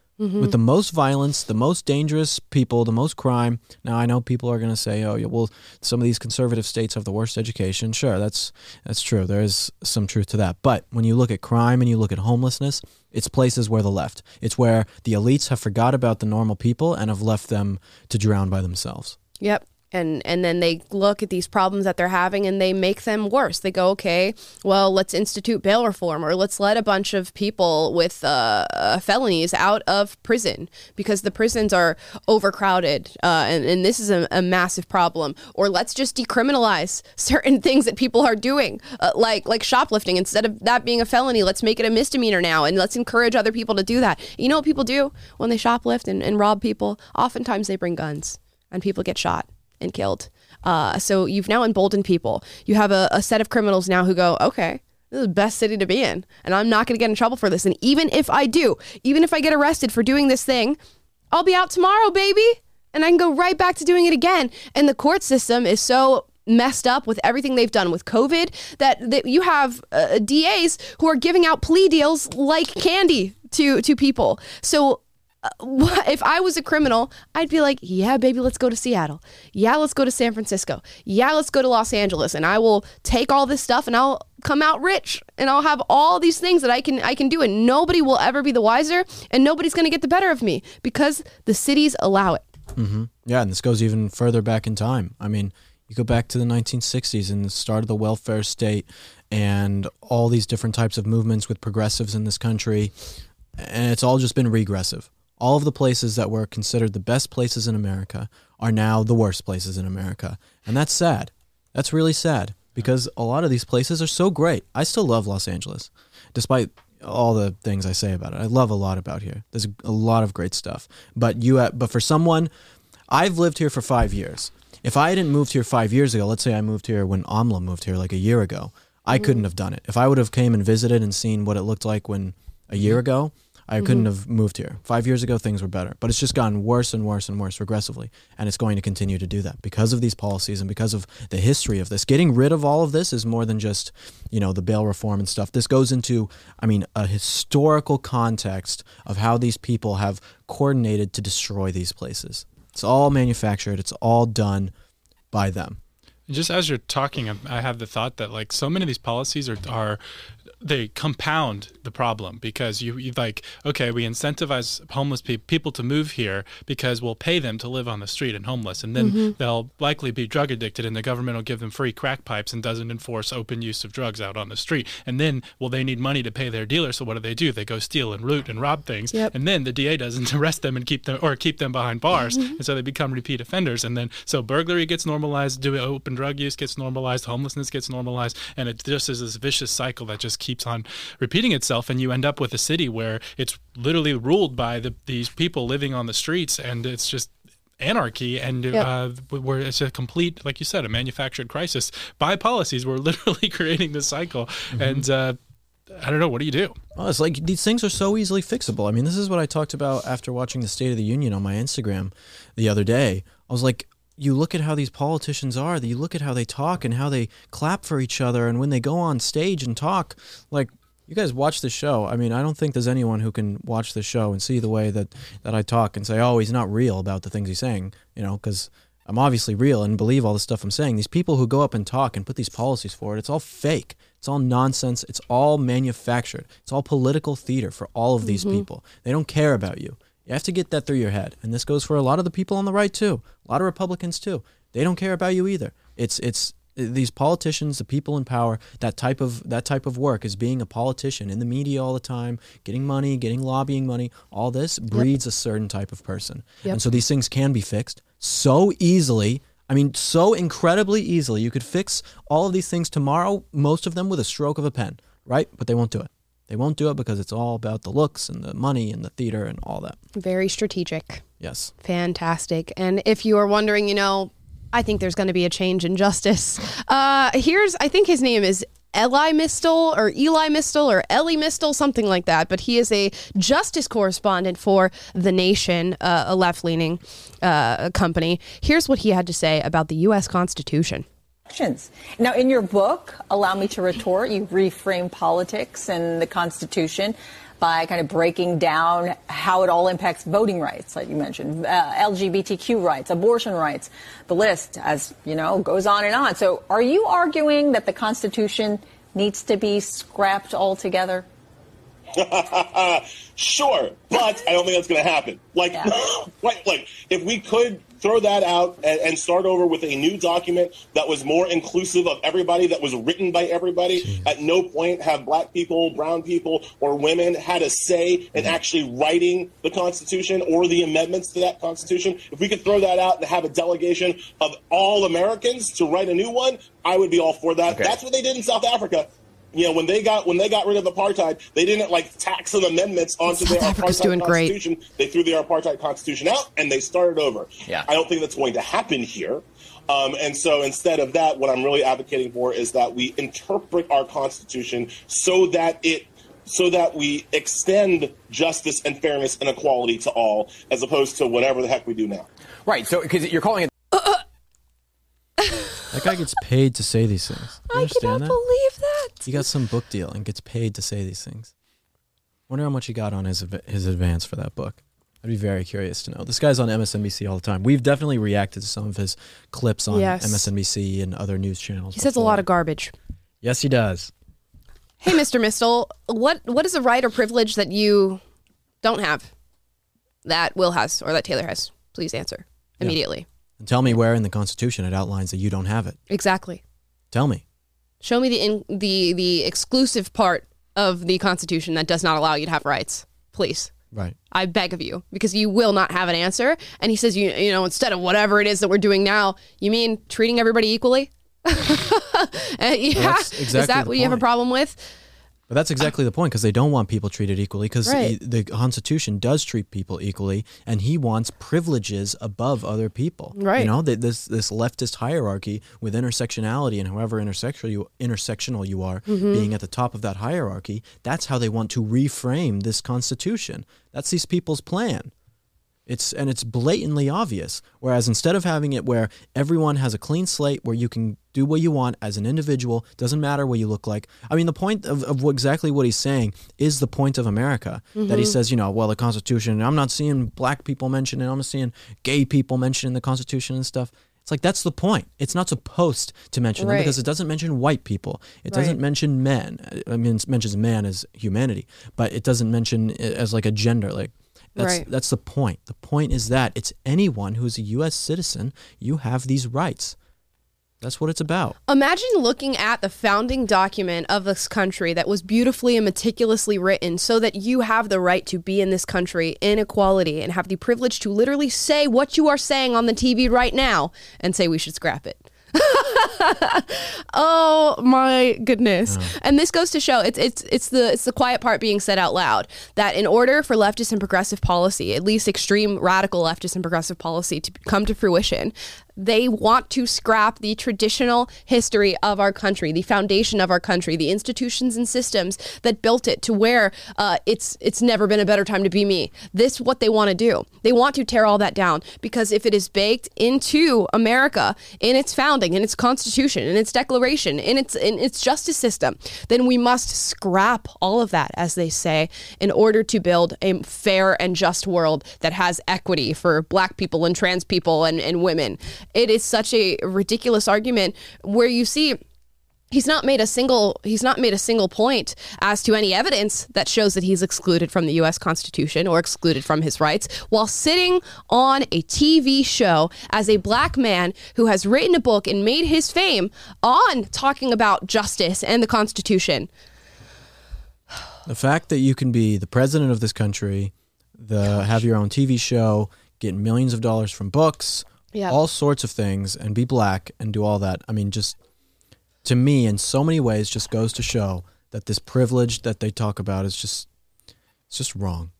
with the most violence, the most dangerous people, the most crime. Now I know people are going to say, "Oh, yeah, well, some of these conservative states have the worst education." Sure, that's that's true. There is some truth to that. But when you look at crime and you look at homelessness, it's places where the left. It's where the elites have forgot about the normal people and have left them to drown by themselves. Yep. And and then they look at these problems that they're having and they make them worse. They go, okay, well, let's institute bail reform or let's let a bunch of people with uh, uh, felonies out of prison because the prisons are overcrowded uh, and, and this is a, a massive problem. Or let's just decriminalize [LAUGHS] certain things that people are doing, uh, like like shoplifting. Instead of that being a felony, let's make it a misdemeanor now and let's encourage other people to do that. You know what people do when they shoplift and, and rob people? Oftentimes they bring guns and people get shot and killed. Uh, so you've now emboldened people. You have a, a set of criminals now who go, okay, this is the best city to be in, and I'm not going to get in trouble for this. And even if I do, even if I get arrested for doing this thing, I'll be out tomorrow, baby, and I can go right back to doing it again. And the court system is so messed up with everything they've done with COVID that, that you have uh, DAs who are giving out plea deals like candy to to people. So [LAUGHS] if I was a criminal, I'd be like, yeah, baby, let's go to Seattle. Yeah, let's go to San Francisco. Yeah, let's go to Los Angeles, and I will take all this stuff and I'll come out rich and I'll have all these things that I can I can do, and nobody will ever be the wiser, and nobody's gonna get the better of me because the cities allow it. Mm-hmm. Yeah, and this goes even further back in time. I mean, you go back to the 1960s and the start of the welfare state and all these different types of movements with progressives in this country, and it's all just been regressive. All of the places that were considered the best places in America are now the worst places in America. And that's sad. That's really sad because a lot of these places are so great. I still love Los Angeles, despite all the things I say about it. I love a lot about here. There's a, lot of great stuff. But you, uh, but for someone, I've lived here for five years. If I hadn't moved here five years ago, let's say I moved here when Amla moved here like a year ago, I couldn't mm. have done it. If I would have came and visited and seen what it looked like when a year mm. ago, I couldn't mm-hmm. have moved here. Five years ago, things were better, but it's just gotten worse and worse and worse regressively, and it's going to continue to do that because of these policies and because of the history of this. Getting rid of all of this is more than just, you know, the bail reform and stuff. This goes into, I mean, a historical context of how these people have coordinated to destroy these places. It's all manufactured. It's all done by them. Just as you're talking, I- I have the thought that like so many of these policies are are they compound the problem because you, you like okay we incentivize homeless pe- people to move here because we'll pay them to live on the street and homeless and then Mm-hmm. they'll likely be drug addicted and the government will give them free crack pipes and doesn't enforce open use of drugs out on the street and then well they need money to pay their dealer so what do they do they go steal and loot and rob things Yep. and then the DA doesn't [LAUGHS] arrest them and keep them or keep them behind bars Mm-hmm. and so they become repeat offenders and then so burglary gets normalized do open drug use gets normalized homelessness gets normalized and it just is this vicious cycle that just keeps on repeating itself and you end up with a city where it's literally ruled by the, these people living on the streets and it's just anarchy and Yep. uh, where it's a complete like you said a manufactured crisis by policies [LAUGHS] we're literally creating this cycle and uh, i don't know what do you do Well, it's like these things are so easily fixable. I mean, this is what I talked about after watching the State of the Union on my Instagram the other day. I was like, you look at how these politicians are, you look at how they talk and how they clap for each other, and when they go on stage and talk, like, you guys watch the show. I mean, I don't think there's anyone who can watch the show and see the way that, that I talk and say, oh, he's not real about the things he's saying, you know, because I'm obviously real and believe all the stuff I'm saying. These people who go up and talk and put these policies forward, it's all fake. It's all nonsense. It's all manufactured. It's all political theater for all of these mm-hmm. people. They don't care about you. You have to get that through your head. And this goes for a lot of the people on the right too. A lot of Republicans too. They don't care about you either. It's it's uh, these politicians, the people in power, that type of that type of work is being a politician in the media all the time, getting money, getting lobbying money. All this breeds a certain type of person. Yep. And so these things can be fixed so easily. I mean, so incredibly easily. You could fix all of these things tomorrow, most of them with a stroke of a pen, right? But they won't do it. They won't do it because it's all about the looks and the money and the theater and all that. Very strategic. Yes. Fantastic. And if you are wondering, you know, I think there's going to be a change in justice. Uh, here's, I think his name is Eli Mystal or Eli Mystal or Ellie Mystal, something like that. But he is a justice correspondent for The Nation, uh, a left leaning uh, company. Here's what he had to say about the U.S. Constitution. Now, in your book, Allow Me to Retort, you reframe politics and the Constitution by kind of breaking down how it all impacts voting rights, like you mentioned, uh, LGBTQ rights, abortion rights. The list, as you know, goes on and on. So, are you arguing that the Constitution needs to be scrapped altogether? [LAUGHS] sure, but I don't think that's going to happen. Like, Yeah. [LAUGHS] like, like, if we could throw that out and, and start over with a new document that was more inclusive of everybody, that was written by everybody, at no point have black people, brown people, or women had a say in mm-hmm. actually writing the Constitution or the amendments to that Constitution. If we could throw that out and have a delegation of all Americans to write a new one, I would be all for that. Okay. That's what they did in South Africa. You know, when they got when they got rid of apartheid, they didn't like tax some amendments onto South their Africa's apartheid doing great. constitution. They threw the apartheid constitution out and they started over. Yeah. I don't think that's going to happen here. Um, and so instead of that, what I'm really advocating for is that we interpret our constitution so that it so that we extend justice and fairness and equality to all, as opposed to whatever the heck we do now. Right. So because you're calling it That guy gets paid to say these things. You I cannot that? believe that. He got some book deal and gets paid to say these things. Wonder how much he got on his his advance for that book. I'd be very curious to know. This guy's on MSNBC all the time. We've definitely reacted to some of his clips on Yes. MSNBC and other news channels. He says a lot of garbage. Yes, he does. Hey, Mr. Mystal, what what is a right or privilege that you don't have that Will has or that Taylor has? Please answer immediately. And tell me where in the Constitution it outlines that you don't have it. Exactly. Tell me. Show me the in, the the exclusive part of the Constitution that does not allow you to have rights, please. Right. I beg of you, because you will not have an answer. And he says, you you know, instead of whatever it is that we're doing now, you mean treating everybody equally? [LAUGHS] Yeah. that's is that what you have a problem with? But that's exactly the point because they don't want people treated equally because Right. the Constitution does treat people equally, and he wants privileges above other people. Right. You know, th- this this leftist hierarchy with intersectionality and however intersectional you, intersectional you are Mm-hmm. being at the top of that hierarchy. That's how they want to reframe this Constitution. That's these people's plan. It's and it's blatantly obvious. Whereas instead of having it where everyone has a clean slate where you can do what you want as an individual, doesn't matter what you look like. I mean, the point of, of exactly what he's saying is the point of America. That he mm-hmm. says, you know, well, the Constitution. I'm not seeing black people mentioned, and I'm not seeing gay people mentioned in the Constitution and stuff. It's like that's the point. It's not supposed to mention them because it doesn't mention white people. It Right. doesn't mention men. I mean, it mentions man as humanity, but it doesn't mention it as like a gender. Like that's Right. that's the point. The point is that it's anyone who is a U.S. citizen. You have these rights. That's what it's about. Imagine looking at the founding document of this country that was beautifully and meticulously written so that you have the right to be in this country in equality and have the privilege to literally say what you are saying on the TV right now and say we should scrap it. [LAUGHS] oh my goodness. And this goes to show it's it's it's the it's the quiet part being said out loud that in order for leftist and progressive policy, at least extreme radical leftist and progressive policy to come to fruition, they want to scrap the traditional history of our country, the foundation of our country, the institutions and systems that built it to where uh, it's it's never been a better time to be me. This what they want to do. They want to tear all that down because if it is baked into America in its founding, in its constitution, in its declaration, in its in its justice system, then we must scrap all of that, as they say, in order to build a fair and just world that has equity for black people and trans people and, and women. It is such a ridiculous argument where you see he's not made a single he's not made a single point as to any evidence that shows that he's excluded from the US Constitution or excluded from his rights while sitting on a TV show as a black man who has written a book and made his fame on talking about justice and the Constitution. The fact that you can be the president of this country, the have your own TV show, get millions of dollars from books, Yeah. all sorts of things, and be black and do all that. I mean, just to me, in so many ways, just goes to show that this privilege that they talk about is just it's just wrong.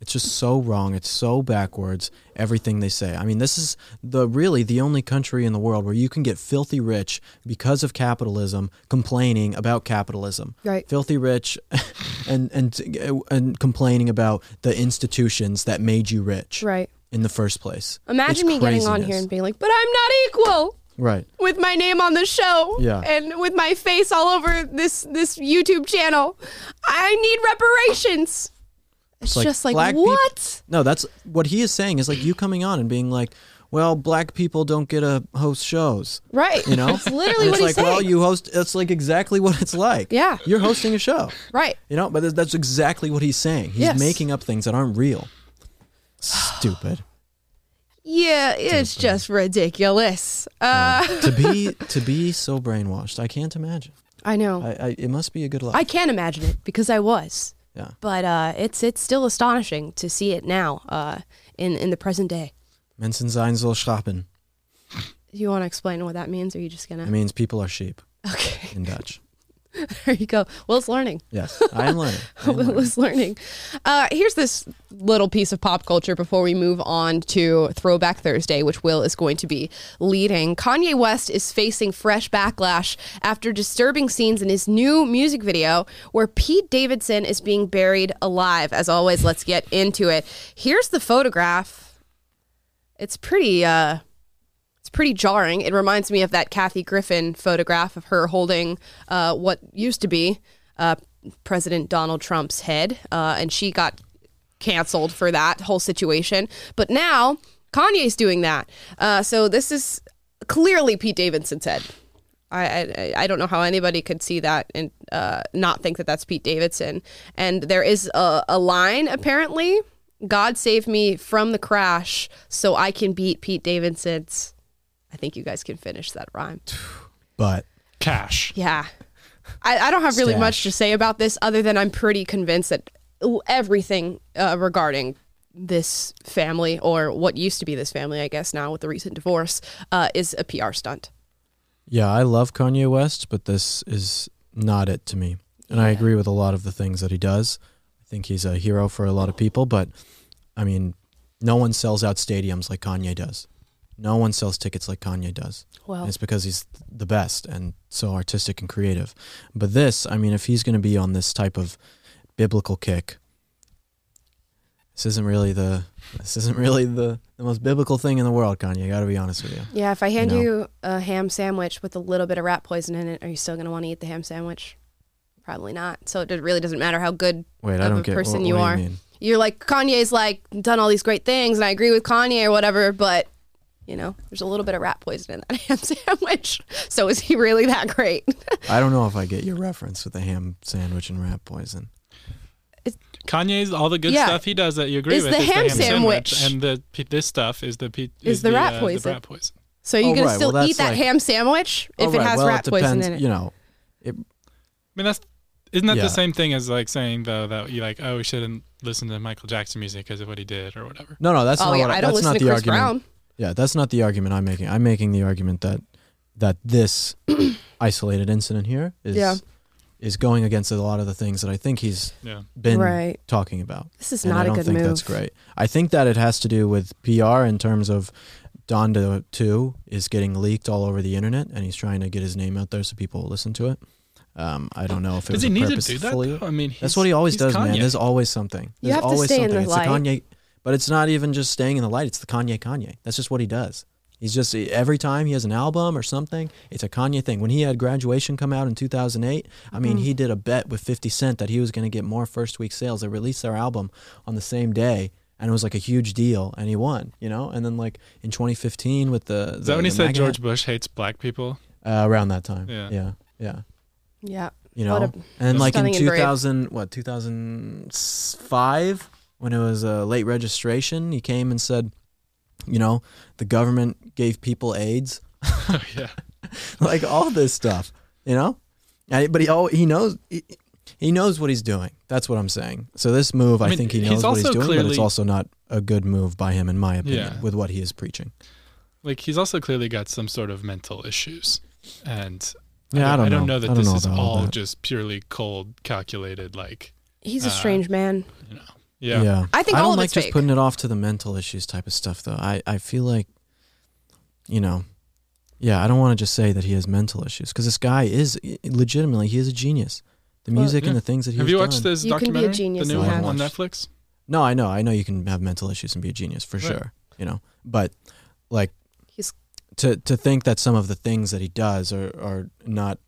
It's just so wrong. It's so backwards. Everything they say. I mean, this is the really the only country in the world where you can get filthy rich because of capitalism, complaining about capitalism. Right. Filthy rich, [LAUGHS] and and and complaining about the institutions that made you rich. Right. In the first place. Imagine It's me getting on here and being like, "But I'm not equal." Right. with my name on the show Yeah. and with my face all over this this YouTube channel. I need reparations. It's like just like what? No, that's what he is saying is like you coming on and being like, well, black people don't get to host shows. Right. You know? [LAUGHS] That's literally And what it's he's like, well, saying. you host, it's like exactly what it's like. Yeah. You're hosting a show. Right. You know, but that's exactly what he's saying. He's Yes. making up things that aren't real. Stupid. Yeah, it's just ridiculous. Uh, to be [LAUGHS] to be so brainwashed, I can't imagine. I know. I, I it must be a good life. I can't imagine it because I was. yeah. But uh, it's it's still astonishing to see it now uh, in in the present day. Mensen zijn zo schapen. You want to explain what that means, or are you just gonna? It means people are sheep okay, in Dutch. [LAUGHS] there you go. Will's learning. Yes, I am learning. [LAUGHS] I am Will learning. is learning. Uh, here's this little piece of pop culture before we move on to Throwback Thursday, which Will is going to be leading. Kanye West is facing fresh backlash after disturbing scenes in his new music video where Pete Davidson is being buried alive. As always, let's get into it. Here's the photograph. It's pretty. Uh, it's pretty jarring. It reminds me of that Kathy Griffin photograph of her holding uh, what used to be uh, President Donald Trump's head, uh, and she got canceled for that whole situation. But now Kanye's doing that. Uh, so this is clearly Pete Davidson's head. I, I I don't know how anybody could see that and uh, not think that that's Pete Davidson. And there is a, a line apparently. God save me from the crash so I can beat Pete Davidson's. I think you guys can finish that rhyme. But Cash. Yeah. I, I don't have really Stash. much to say about this other than I'm pretty convinced that everything uh, regarding this family or what used to be this family, I guess now with the recent divorce, uh, is a PR stunt. yeah, I love Kanye West, but this is not it to me. And I agree with a lot of the things that he does. I think he's a hero for a lot of people, but I mean, no one sells out stadiums like Kanye does. No one sells tickets like Kanye does. Well, it's because he's the best and so artistic and creative. But this, I mean, if he's going to be on this type of biblical kick, this isn't really the this isn't really the, the most biblical thing in the world, Kanye. I got to be honest with you. yeah, if I hand know. you a ham sandwich with a little bit of rat poison in it, are you still going to want to eat the ham sandwich? Probably not. So it really doesn't matter how good Wait, I of don't a get person what, you what are. You mean? You're like Kanye's like done all these great things, and I agree with Kanye or whatever, but You know, there's a little bit of rat poison in that [LAUGHS] ham sandwich. So is he really that great? I don't know if I get your reference with the ham sandwich and rat poison. Kanye's all the good Yeah. stuff he does that you agree Is with the is ham the ham sandwich, sandwich. and the this stuff is the pe- Is the rat uh, poison. rat poison. So are you Oh, gonna right. still Well, eat that like- ham sandwich if Oh, it has well, rat it poison in it? You know, I mean, that's isn't that Yeah. the same thing as like saying though that you like oh we shouldn't listen to Michael Jackson music because of what he did or whatever. no, no, that's oh not yeah, what I don't that's listen not to the Chris argument. Brown. Yeah, that's not the argument I'm making. I'm making the argument that that this [COUGHS] isolated incident here is Yeah. is going against a lot of the things that I think he's Yeah. been Right. talking about. This is and not I a don't good think move. that's great. I think that it has to do with PR in terms of Donda 2 is getting leaked all over the internet and he's trying to get his name out there so people will listen to it. Um, I don't know if it Does was he a need to do that? purposefully- though? I mean, That's what he always he's does, man. There's always something. You There's have to always stay in something. the it's light. the Kanye, but it's not even just staying in the light. It's the Kanye Kanye. That's just what he does. He's just every time he has an album or something, it's a Kanye thing. When he had Graduation come out in 2008, I mean, Mm-hmm. he did a bet with 50 Cent that he was going to get more first week sales. They released their album on the same day. And it was like a huge deal, and he won, you know. And then, like in 2015, with the, the Is that when he the said MAGA George Bush hates black people? uh, around that time, Yeah. yeah, yeah Yeah. you know a- and like in stunning and brave. 2000 what 2005 when it was a late registration he came and said you know the government gave people aids [LAUGHS] oh yeah. like all this stuff you know And- but he al- he knows he, he knows what he's doing that's what i'm saying so this move i, I mean, think he knows what he's also doing but it's also not a good move by him in my opinion Yeah. with what he is preaching Like he's also clearly got some sort of mental issues, and Yeah, I don't I don't know. know that don't this know is all all that. just purely cold, calculated. Like He's a Uh, strange man. You know, yeah. yeah, I think I all don't of like it's just fake. putting it off to the mental issues type of stuff though i i feel like you know yeah i don't want to just say that he has mental issues because this guy is legitimately he is a genius the Well, music yeah. and the things that he's Have you watched done. this You can be a documentary, genius the new one on Netflix? no i know i know you can have mental issues and be a genius for Right. sure you know but like He's- to to think that some of the things that he does are are not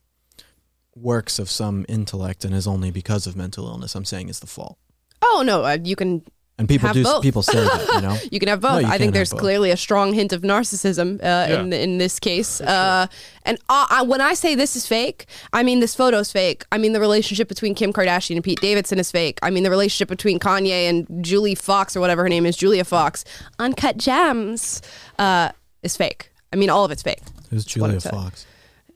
works of some intellect and is only because of mental illness i'm saying is the fault Oh no, uh, you can and people Have do both. people say that you know [LAUGHS] you can have No, both. you I think there's both. clearly a strong hint of narcissism uh, in in this case. Uh, and uh, I, when I say this is fake, I mean this photo's fake. I mean the relationship between Kim Kardashian and Pete Davidson is fake. I mean the relationship between Kanye and Julie Fox or whatever her name is, Julia Fox, Uncut Gems, uh, is fake. I mean all of it's fake. who's julia saying. fox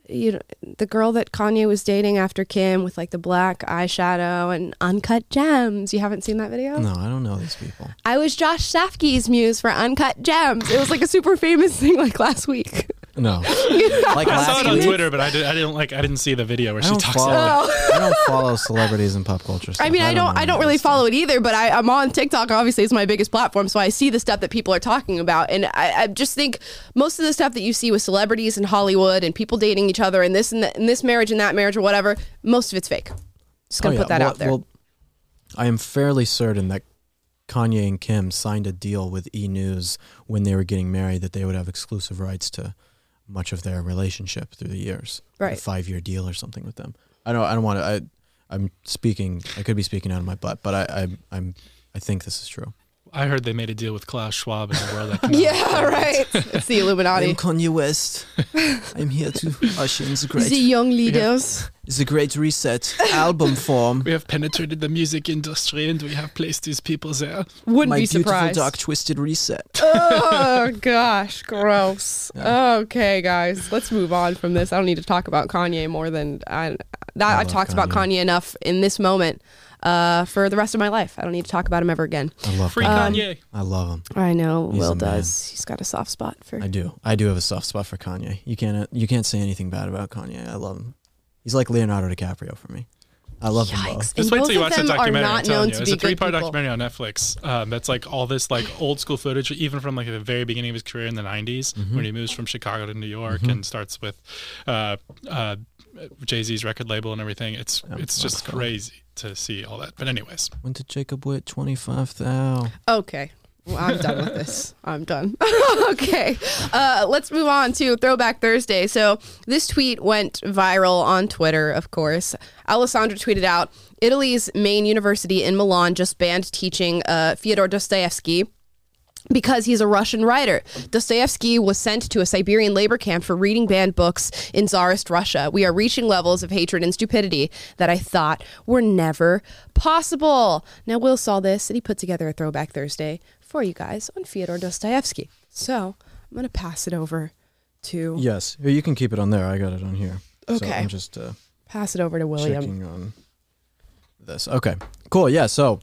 you know, the girl that Kanye was dating after Kim with like the black eyeshadow and uncut gems. You haven't seen that video? no i don't know these people I was Josh Safdie's muse for Uncut Gems. It was like a super famous thing like last week. [LAUGHS] no [LAUGHS] like I saw last it on week? Twitter, but I, did, I didn't like. I didn't see the video where I she talks follow. about. it. I don't follow [LAUGHS] celebrities in pop culture. Stuff. I mean, I don't, know I don't any of really this stuff. follow it either, but I, I'm on TikTok. Obviously, it's my biggest platform, so I see the stuff that people are talking about, and I, I just think most of the stuff that you see with celebrities in Hollywood and people dating each other and this and, the, and this marriage and that marriage or whatever, most of it's fake. Just gonna Oh, put that Well- out there. Well, I am fairly certain that Kanye and Kim signed a deal with E News when they were getting married that they would have exclusive rights to much of their relationship through the years. Right. A five year deal or something with them. I don't. I don't want to. I. I'm speaking. I could be speaking out of my butt, but I. I I'm. I think this is true. I heard they made a deal with Klaus Schwab and the World [LAUGHS] yeah, right. It's the Illuminati. I'm Kanye West. I'm here to usher in the The young leaders. the great reset album form. We have penetrated the music industry and we have placed these people there. Wouldn't be surprised. dark twisted reset. oh [LAUGHS] gosh, gross. Okay, guys, let's move on from this. I don't need to talk about Kanye more than I. That, I I've love talked about Kanye. Kanye enough in this moment uh, for the rest of my life. I don't need to talk about him ever again. I love Free Kanye. Kanye. I love him. I know He's Will a man. does. He's got a soft spot for. I do. I do have a soft spot for Kanye. You can't. You can't say anything bad about Kanye. I love him. He's like Leonardo DiCaprio for me. I love them both. Just And wait both till you of watch the them are documentary. I'm not telling known you, to it's be a three-part documentary on Netflix. Um, that's like all this like old school footage, even from like the very beginning of his career in the '90s, Mm-hmm. when he moves from Chicago to New York and starts with uh, uh, Jay Z's record label and everything. It's it's just wonderful. crazy to see all that. But anyways, When did Jacob Witt twenty five thou? Okay. Well, I'm done with this. [LAUGHS] I'm done. [LAUGHS] okay. Uh, let's move on to Throwback Thursday. So, this tweet went viral on Twitter, of course. Alessandra tweeted out Italy's main university in Milan just banned teaching uh, Fyodor Dostoevsky. Because he's a Russian writer. Dostoevsky was sent to a Siberian labor camp for reading banned books in Tsarist Russia. We are reaching levels of hatred and stupidity that I thought were never possible. Now, Will saw this and he put together a Throwback Thursday for you guys on Fyodor Dostoevsky. So I'm going to pass it over to Yes, you can keep it on there. I got it on here. So Okay. I'm just uh, pass it over to William. checking on this. Okay, cool. Yeah, so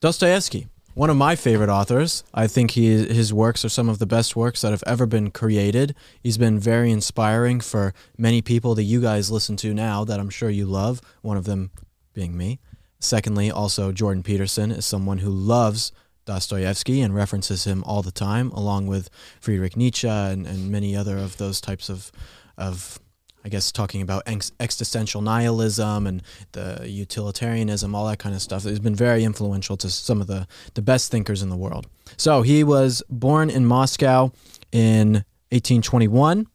Dostoevsky, one of my favorite authors. I think he his works are some of the best works that have ever been created. He's been very inspiring for many people that you guys listen to now that I'm sure you love. One of them being me. Secondly, also Jordan Peterson is someone who loves Dostoevsky and references him all the time, along with Friedrich Nietzsche and, and many other of those types of of I guess talking about ex- existential nihilism and the utilitarianism, all that kind of stuff. He's been very influential to some of the, the best thinkers in the world. So he was born in Moscow in 1821.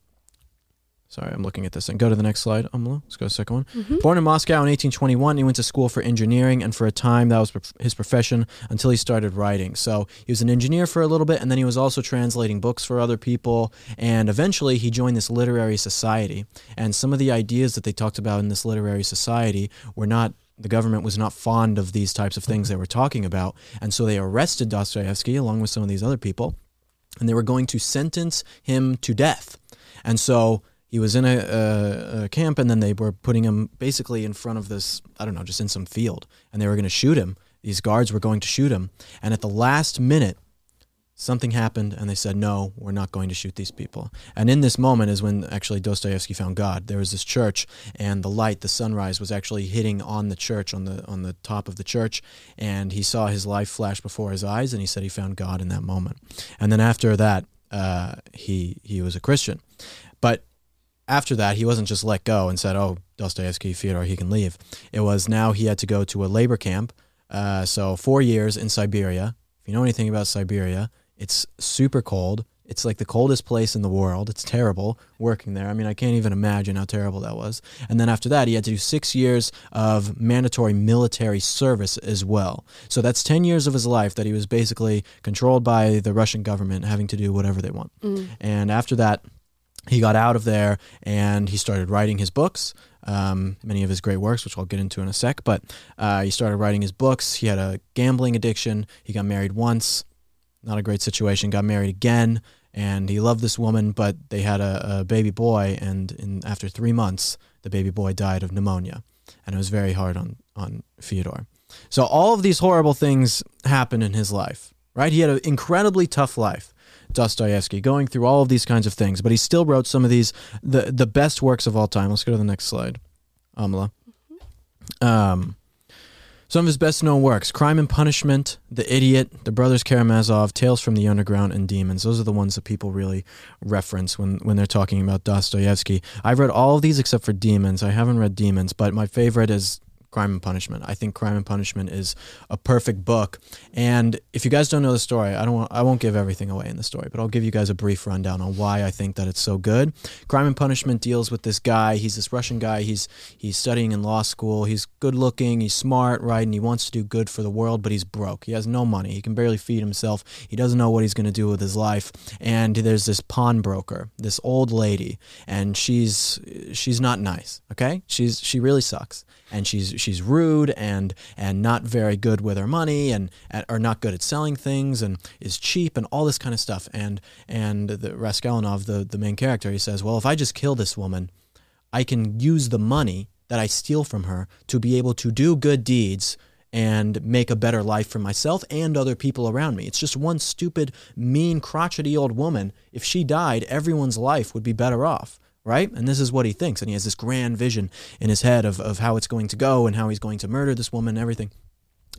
Sorry, I'm looking at this. And go to the next slide, Amala. Let's go to the second one. Mm-hmm. Born in Moscow in 1821, he went to school for engineering, and for a time that was his profession until he started writing. So he was an engineer for a little bit, and then he was also translating books for other people. And eventually, he joined this literary society. And some of the ideas that they talked about in this literary society were not the government was not fond of these types of things mm-hmm. they were talking about. And so they arrested Dostoevsky along with some of these other people, and they were going to sentence him to death. And so he was in a, a, a camp, and then they were putting him basically in front of this, I don't know, just in some field, and they were going to shoot him. These guards were going to shoot him. And at the last minute, something happened and they said no we're not going to shoot these people. And in this moment is when actually dostoevsky found god. There was this church and the light the sunrise was actually hitting on the church on the on the top of the church. And he saw his life flash before his eyes and he said he found god in that moment. And then after that uh, he he was a christian. But after that, he wasn't just let go and said, "Oh, Dostoevsky, Fyodor, he can leave." It was now he had to go to a labor camp. Uh, so four years in Siberia. If you know anything about Siberia, it's super cold. It's like the coldest place in the world. It's terrible working there. I mean, I can't even imagine how terrible that was. And then after that, he had to do six years of mandatory military service as well. So that's 10 years of his life that he was basically controlled by the Russian government, having to do whatever they want. And after that, he got out of there and he started writing his books um, many of his great works which i'll get into in a sec but uh, he started writing his books. He had a gambling addiction. He got married once. Not a great situation. Got married again. And he loved this woman but they had a, a baby boy. And in, after three months the baby boy died of pneumonia. And it was very hard on, on fyodor. So all of these horrible things happened in his life right? He had an incredibly tough life Dostoevsky, going through all of these kinds of things, but he still wrote some of these the the best works of all time. Let's go to the next slide, Amala. Um, some of his best known works: Crime and Punishment, The Idiot, The Brothers Karamazov, Tales from the Underground, and Demons. Those are the ones that people really reference when when they're talking about Dostoevsky. I've read all of these except for Demons. I haven't read Demons, but my favorite is Crime and Punishment. I think Crime and Punishment is a perfect book. And if you guys don't know the story, I don't want, I won't give everything away in the story, but I'll give you guys a brief rundown on why I think that it's so good. Crime and Punishment deals with this guy. He's this Russian guy. He's he's studying in law school. He's good looking. He's smart, right? And he wants to do good for the world, but he's broke. He has no money. He can barely feed himself. He doesn't know what he's going to do with his life. And there's this pawnbroker, this old lady, and she's she's not nice. Okay, she's she really sucks and she's she's rude and and not very good with her money and, or not good at selling things and is cheap and all this kind of stuff and and the Raskolnikov the the main character he says well if I just kill this woman I can use the money that I steal from her to be able to do good deeds and make a better life for myself and other people around me. It's just one stupid, mean, crotchety old woman. If she died, everyone's life would be better off right? And this is what he thinks. And he has this grand vision in his head of, of how it's going to go and how he's going to murder this woman and everything.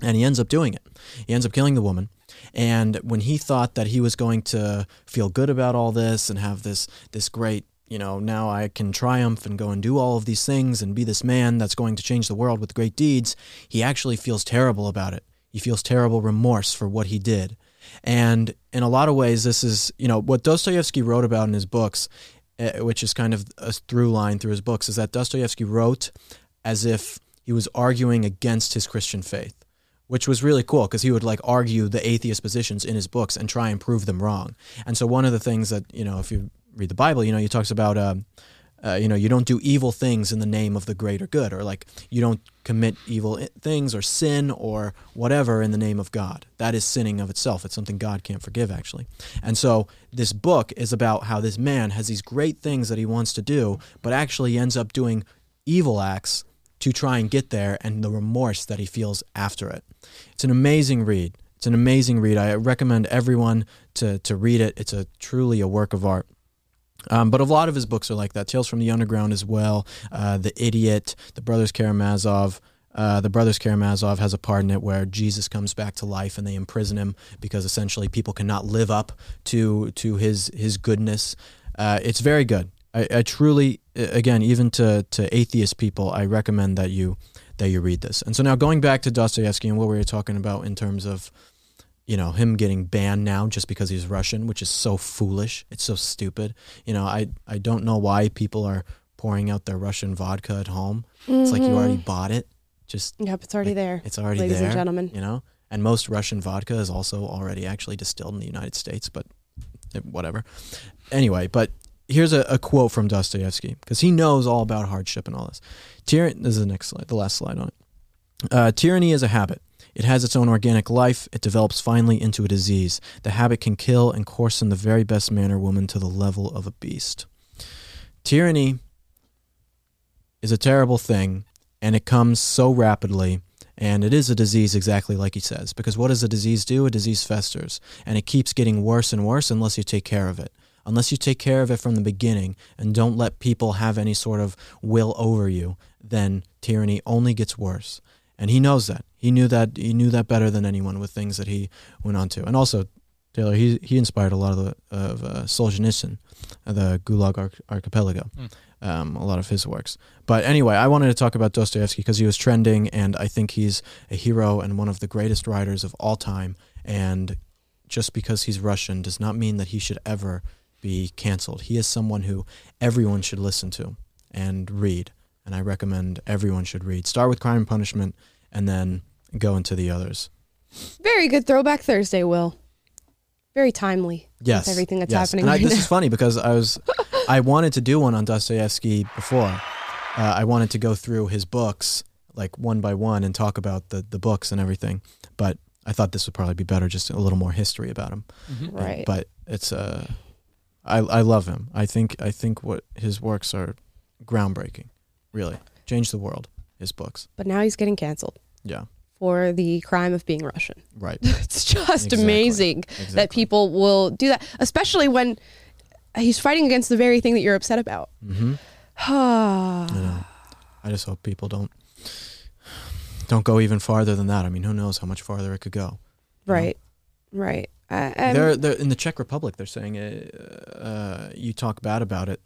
And he ends up doing it. He ends up killing the woman. And when he thought that he was going to feel good about all this and have this this great, you know, now I can triumph and go and do all of these things and be this man that's going to change the world with great deeds, he actually feels terrible about it. He feels terrible remorse for what he did. And in a lot of ways, this is, you know, what Dostoevsky wrote about in his books which is kind of a through line through his books, is that Dostoevsky wrote as if he was arguing against his Christian faith, which was really cool because he would like argue the atheist positions in his books and try and prove them wrong. And so one of the things that you know, if you read the Bible, you know, he talks about. Um, uh, you know, you don't do evil things in the name of the greater good, or like you don't commit evil things or sin or whatever in the name of God. That is sinning of itself. It's something God can't forgive, actually. And so this book is about how this man has these great things that he wants to do, but actually ends up doing evil acts to try and get there and the remorse that he feels after it. It's an amazing read. It's an amazing read. I recommend everyone to, to read it. It's a truly a work of art. Um, but a lot of his books are like that. Tales from the Underground as well. Uh, the Idiot, The Brothers Karamazov. Uh, the Brothers Karamazov has a part in it where Jesus comes back to life and they imprison him because essentially people cannot live up to to his his goodness. Uh, it's very good. I, I truly, again, even to to atheist people, I recommend that you that you read this. And so now going back to Dostoevsky and what we were talking about in terms of you know him getting banned now just because he's Russian, which is so foolish. It's so stupid. You know, I I don't know why people are pouring out their Russian vodka at home. It's like you already bought it. Just Yep, it's already like, there. It's already ladies there, and gentlemen. You know, and most Russian vodka is also already actually distilled in the United States, but eh, whatever. Anyway, but here's a, a quote from Dostoevsky because he knows all about hardship and all this. Tyranny. This is the next slide, the last slide on it. Uh, tyranny is a habit. It has its own organic life. It develops finally into a disease. The habit can kill and coarsen the very best man or woman to the level of a beast. Tyranny is a terrible thing, and it comes so rapidly. And it is a disease, exactly like he says. Because what does a disease do? A disease festers, and it keeps getting worse and worse unless you take care of it. Unless you take care of it from the beginning and don't let people have any sort of will over you, then tyranny only gets worse. And he knows that. He knew that. He knew that better than anyone with things that he went on to. And also, Taylor, he he inspired a lot of the of uh, Solzhenitsyn, uh, the Gulag Arch- Archipelago, um, a lot of his works. But anyway, I wanted to talk about Dostoevsky because he was trending, and I think he's a hero and one of the greatest writers of all time. And just because he's Russian does not mean that he should ever be canceled. He is someone who everyone should listen to and read, and I recommend everyone should read. Start with Crime and Punishment, and then go into the others. Very good throwback Thursday, Will. Very timely. Yes, With everything that's yes. happening And I, right this now. is funny because I was, [LAUGHS] I wanted to do one on Dostoevsky before. Uh, I wanted to go through his books like one by one and talk about the the books and everything. But I thought this would probably be better, just a little more history about him. And- Right. But it's uh, I I love him. I think I think what his works are groundbreaking. Really, change the world. His books. But now he's getting canceled Yeah. for the crime of being Russian. Right. [LAUGHS] It's just Exactly. amazing that people will do that, especially when he's fighting against the very thing that you're upset about. Mm-hmm. [SIGHS] I. I just hope people don't don't go even farther than that. I mean, who knows how much farther it could go. right. Right. Uh, they're, they're in the Czech Republic. They're saying uh, uh, you talk bad about it.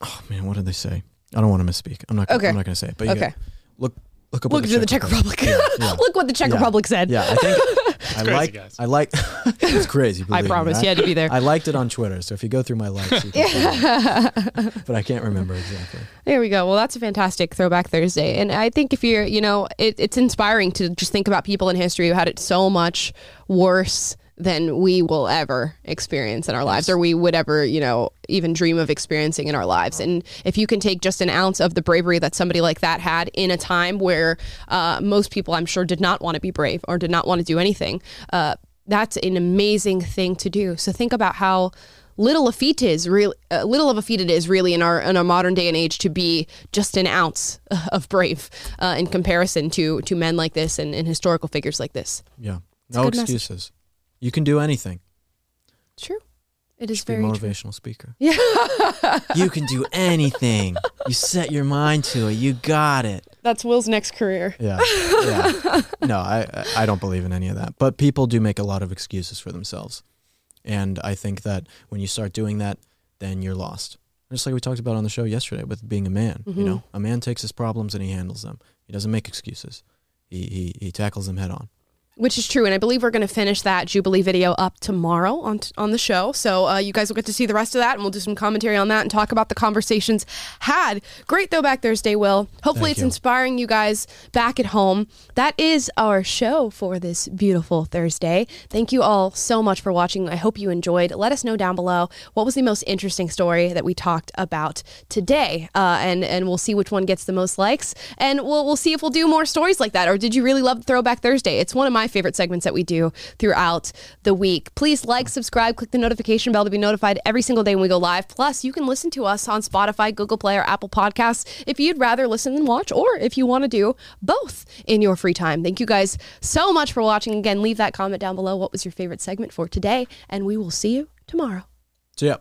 Oh man, what did they say? I don't want to misspeak. I'm not. Okay. I'm not going to say it. But you Okay. get- look, look up. Look what to the Czech Republic. [LAUGHS] Look what the Czech Yeah. Republic said. Yeah, I think [LAUGHS] I crazy, like. guys. I like. [LAUGHS] it's crazy. I believe me, promise. right? You had to be there. I liked it on Twitter, so if you go through my likes, you can find but I can't remember exactly. There we go. Well, that's a fantastic Throwback Thursday. And I think if you're, you know, it, it's inspiring to just think about people in history who had it so much worse than we will ever experience in our lives or we would ever, you know, even dream of experiencing in our lives. And if you can take just an ounce of the bravery that somebody like that had in a time where uh, most people, I'm sure, did not want to be brave or did not want to do anything, uh, that's an amazing thing to do. So think about how little a feat is really uh, little of a feat it is really in our in our modern day and age to be just an ounce [LAUGHS] of brave uh, in comparison to to men like this and, and historical figures like this. Yeah. No excuses. message. You can do anything. True, it is Just be a very true. motivational speaker. Yeah. [LAUGHS] you can do anything. You set your mind to it. You got it. That's Will's next career. Yeah. Yeah. no, I I don't believe in any of that. But people do make a lot of excuses for themselves. And I think that when you start doing that, then you're lost. Just like we talked about on the show yesterday with being a man. You mm-hmm. know, a man takes his problems and he handles them. He doesn't make excuses. He he, he tackles them head on. Which is true, and I believe we're going to finish that Jubilee video up tomorrow on on the show. So uh, you guys will get to see the rest of that, and we'll do some commentary on that and talk about the conversations had. Great Throwback Thursday, Will. Hopefully, Thank it's you. inspiring you guys back at home. That is our show for this beautiful Thursday. Thank you all so much for watching. I hope you enjoyed. Let us know down below what was the most interesting story that we talked about today, uh, and and we'll see which one gets the most likes, and we'll we'll see if we'll do more stories like that. Or did you really love Throwback Thursday? It's one of my favorite segments that we do throughout the week. Please like, subscribe, click the notification bell to be notified every single day when we go live. Plus, you can listen to us on Spotify, Google Play, or Apple Podcasts if you'd rather listen than watch, or if you want to do both in your free time. Thank you guys so much for watching. Again, leave that comment down below. What was your favorite segment for today? And we will see you tomorrow. See yeah.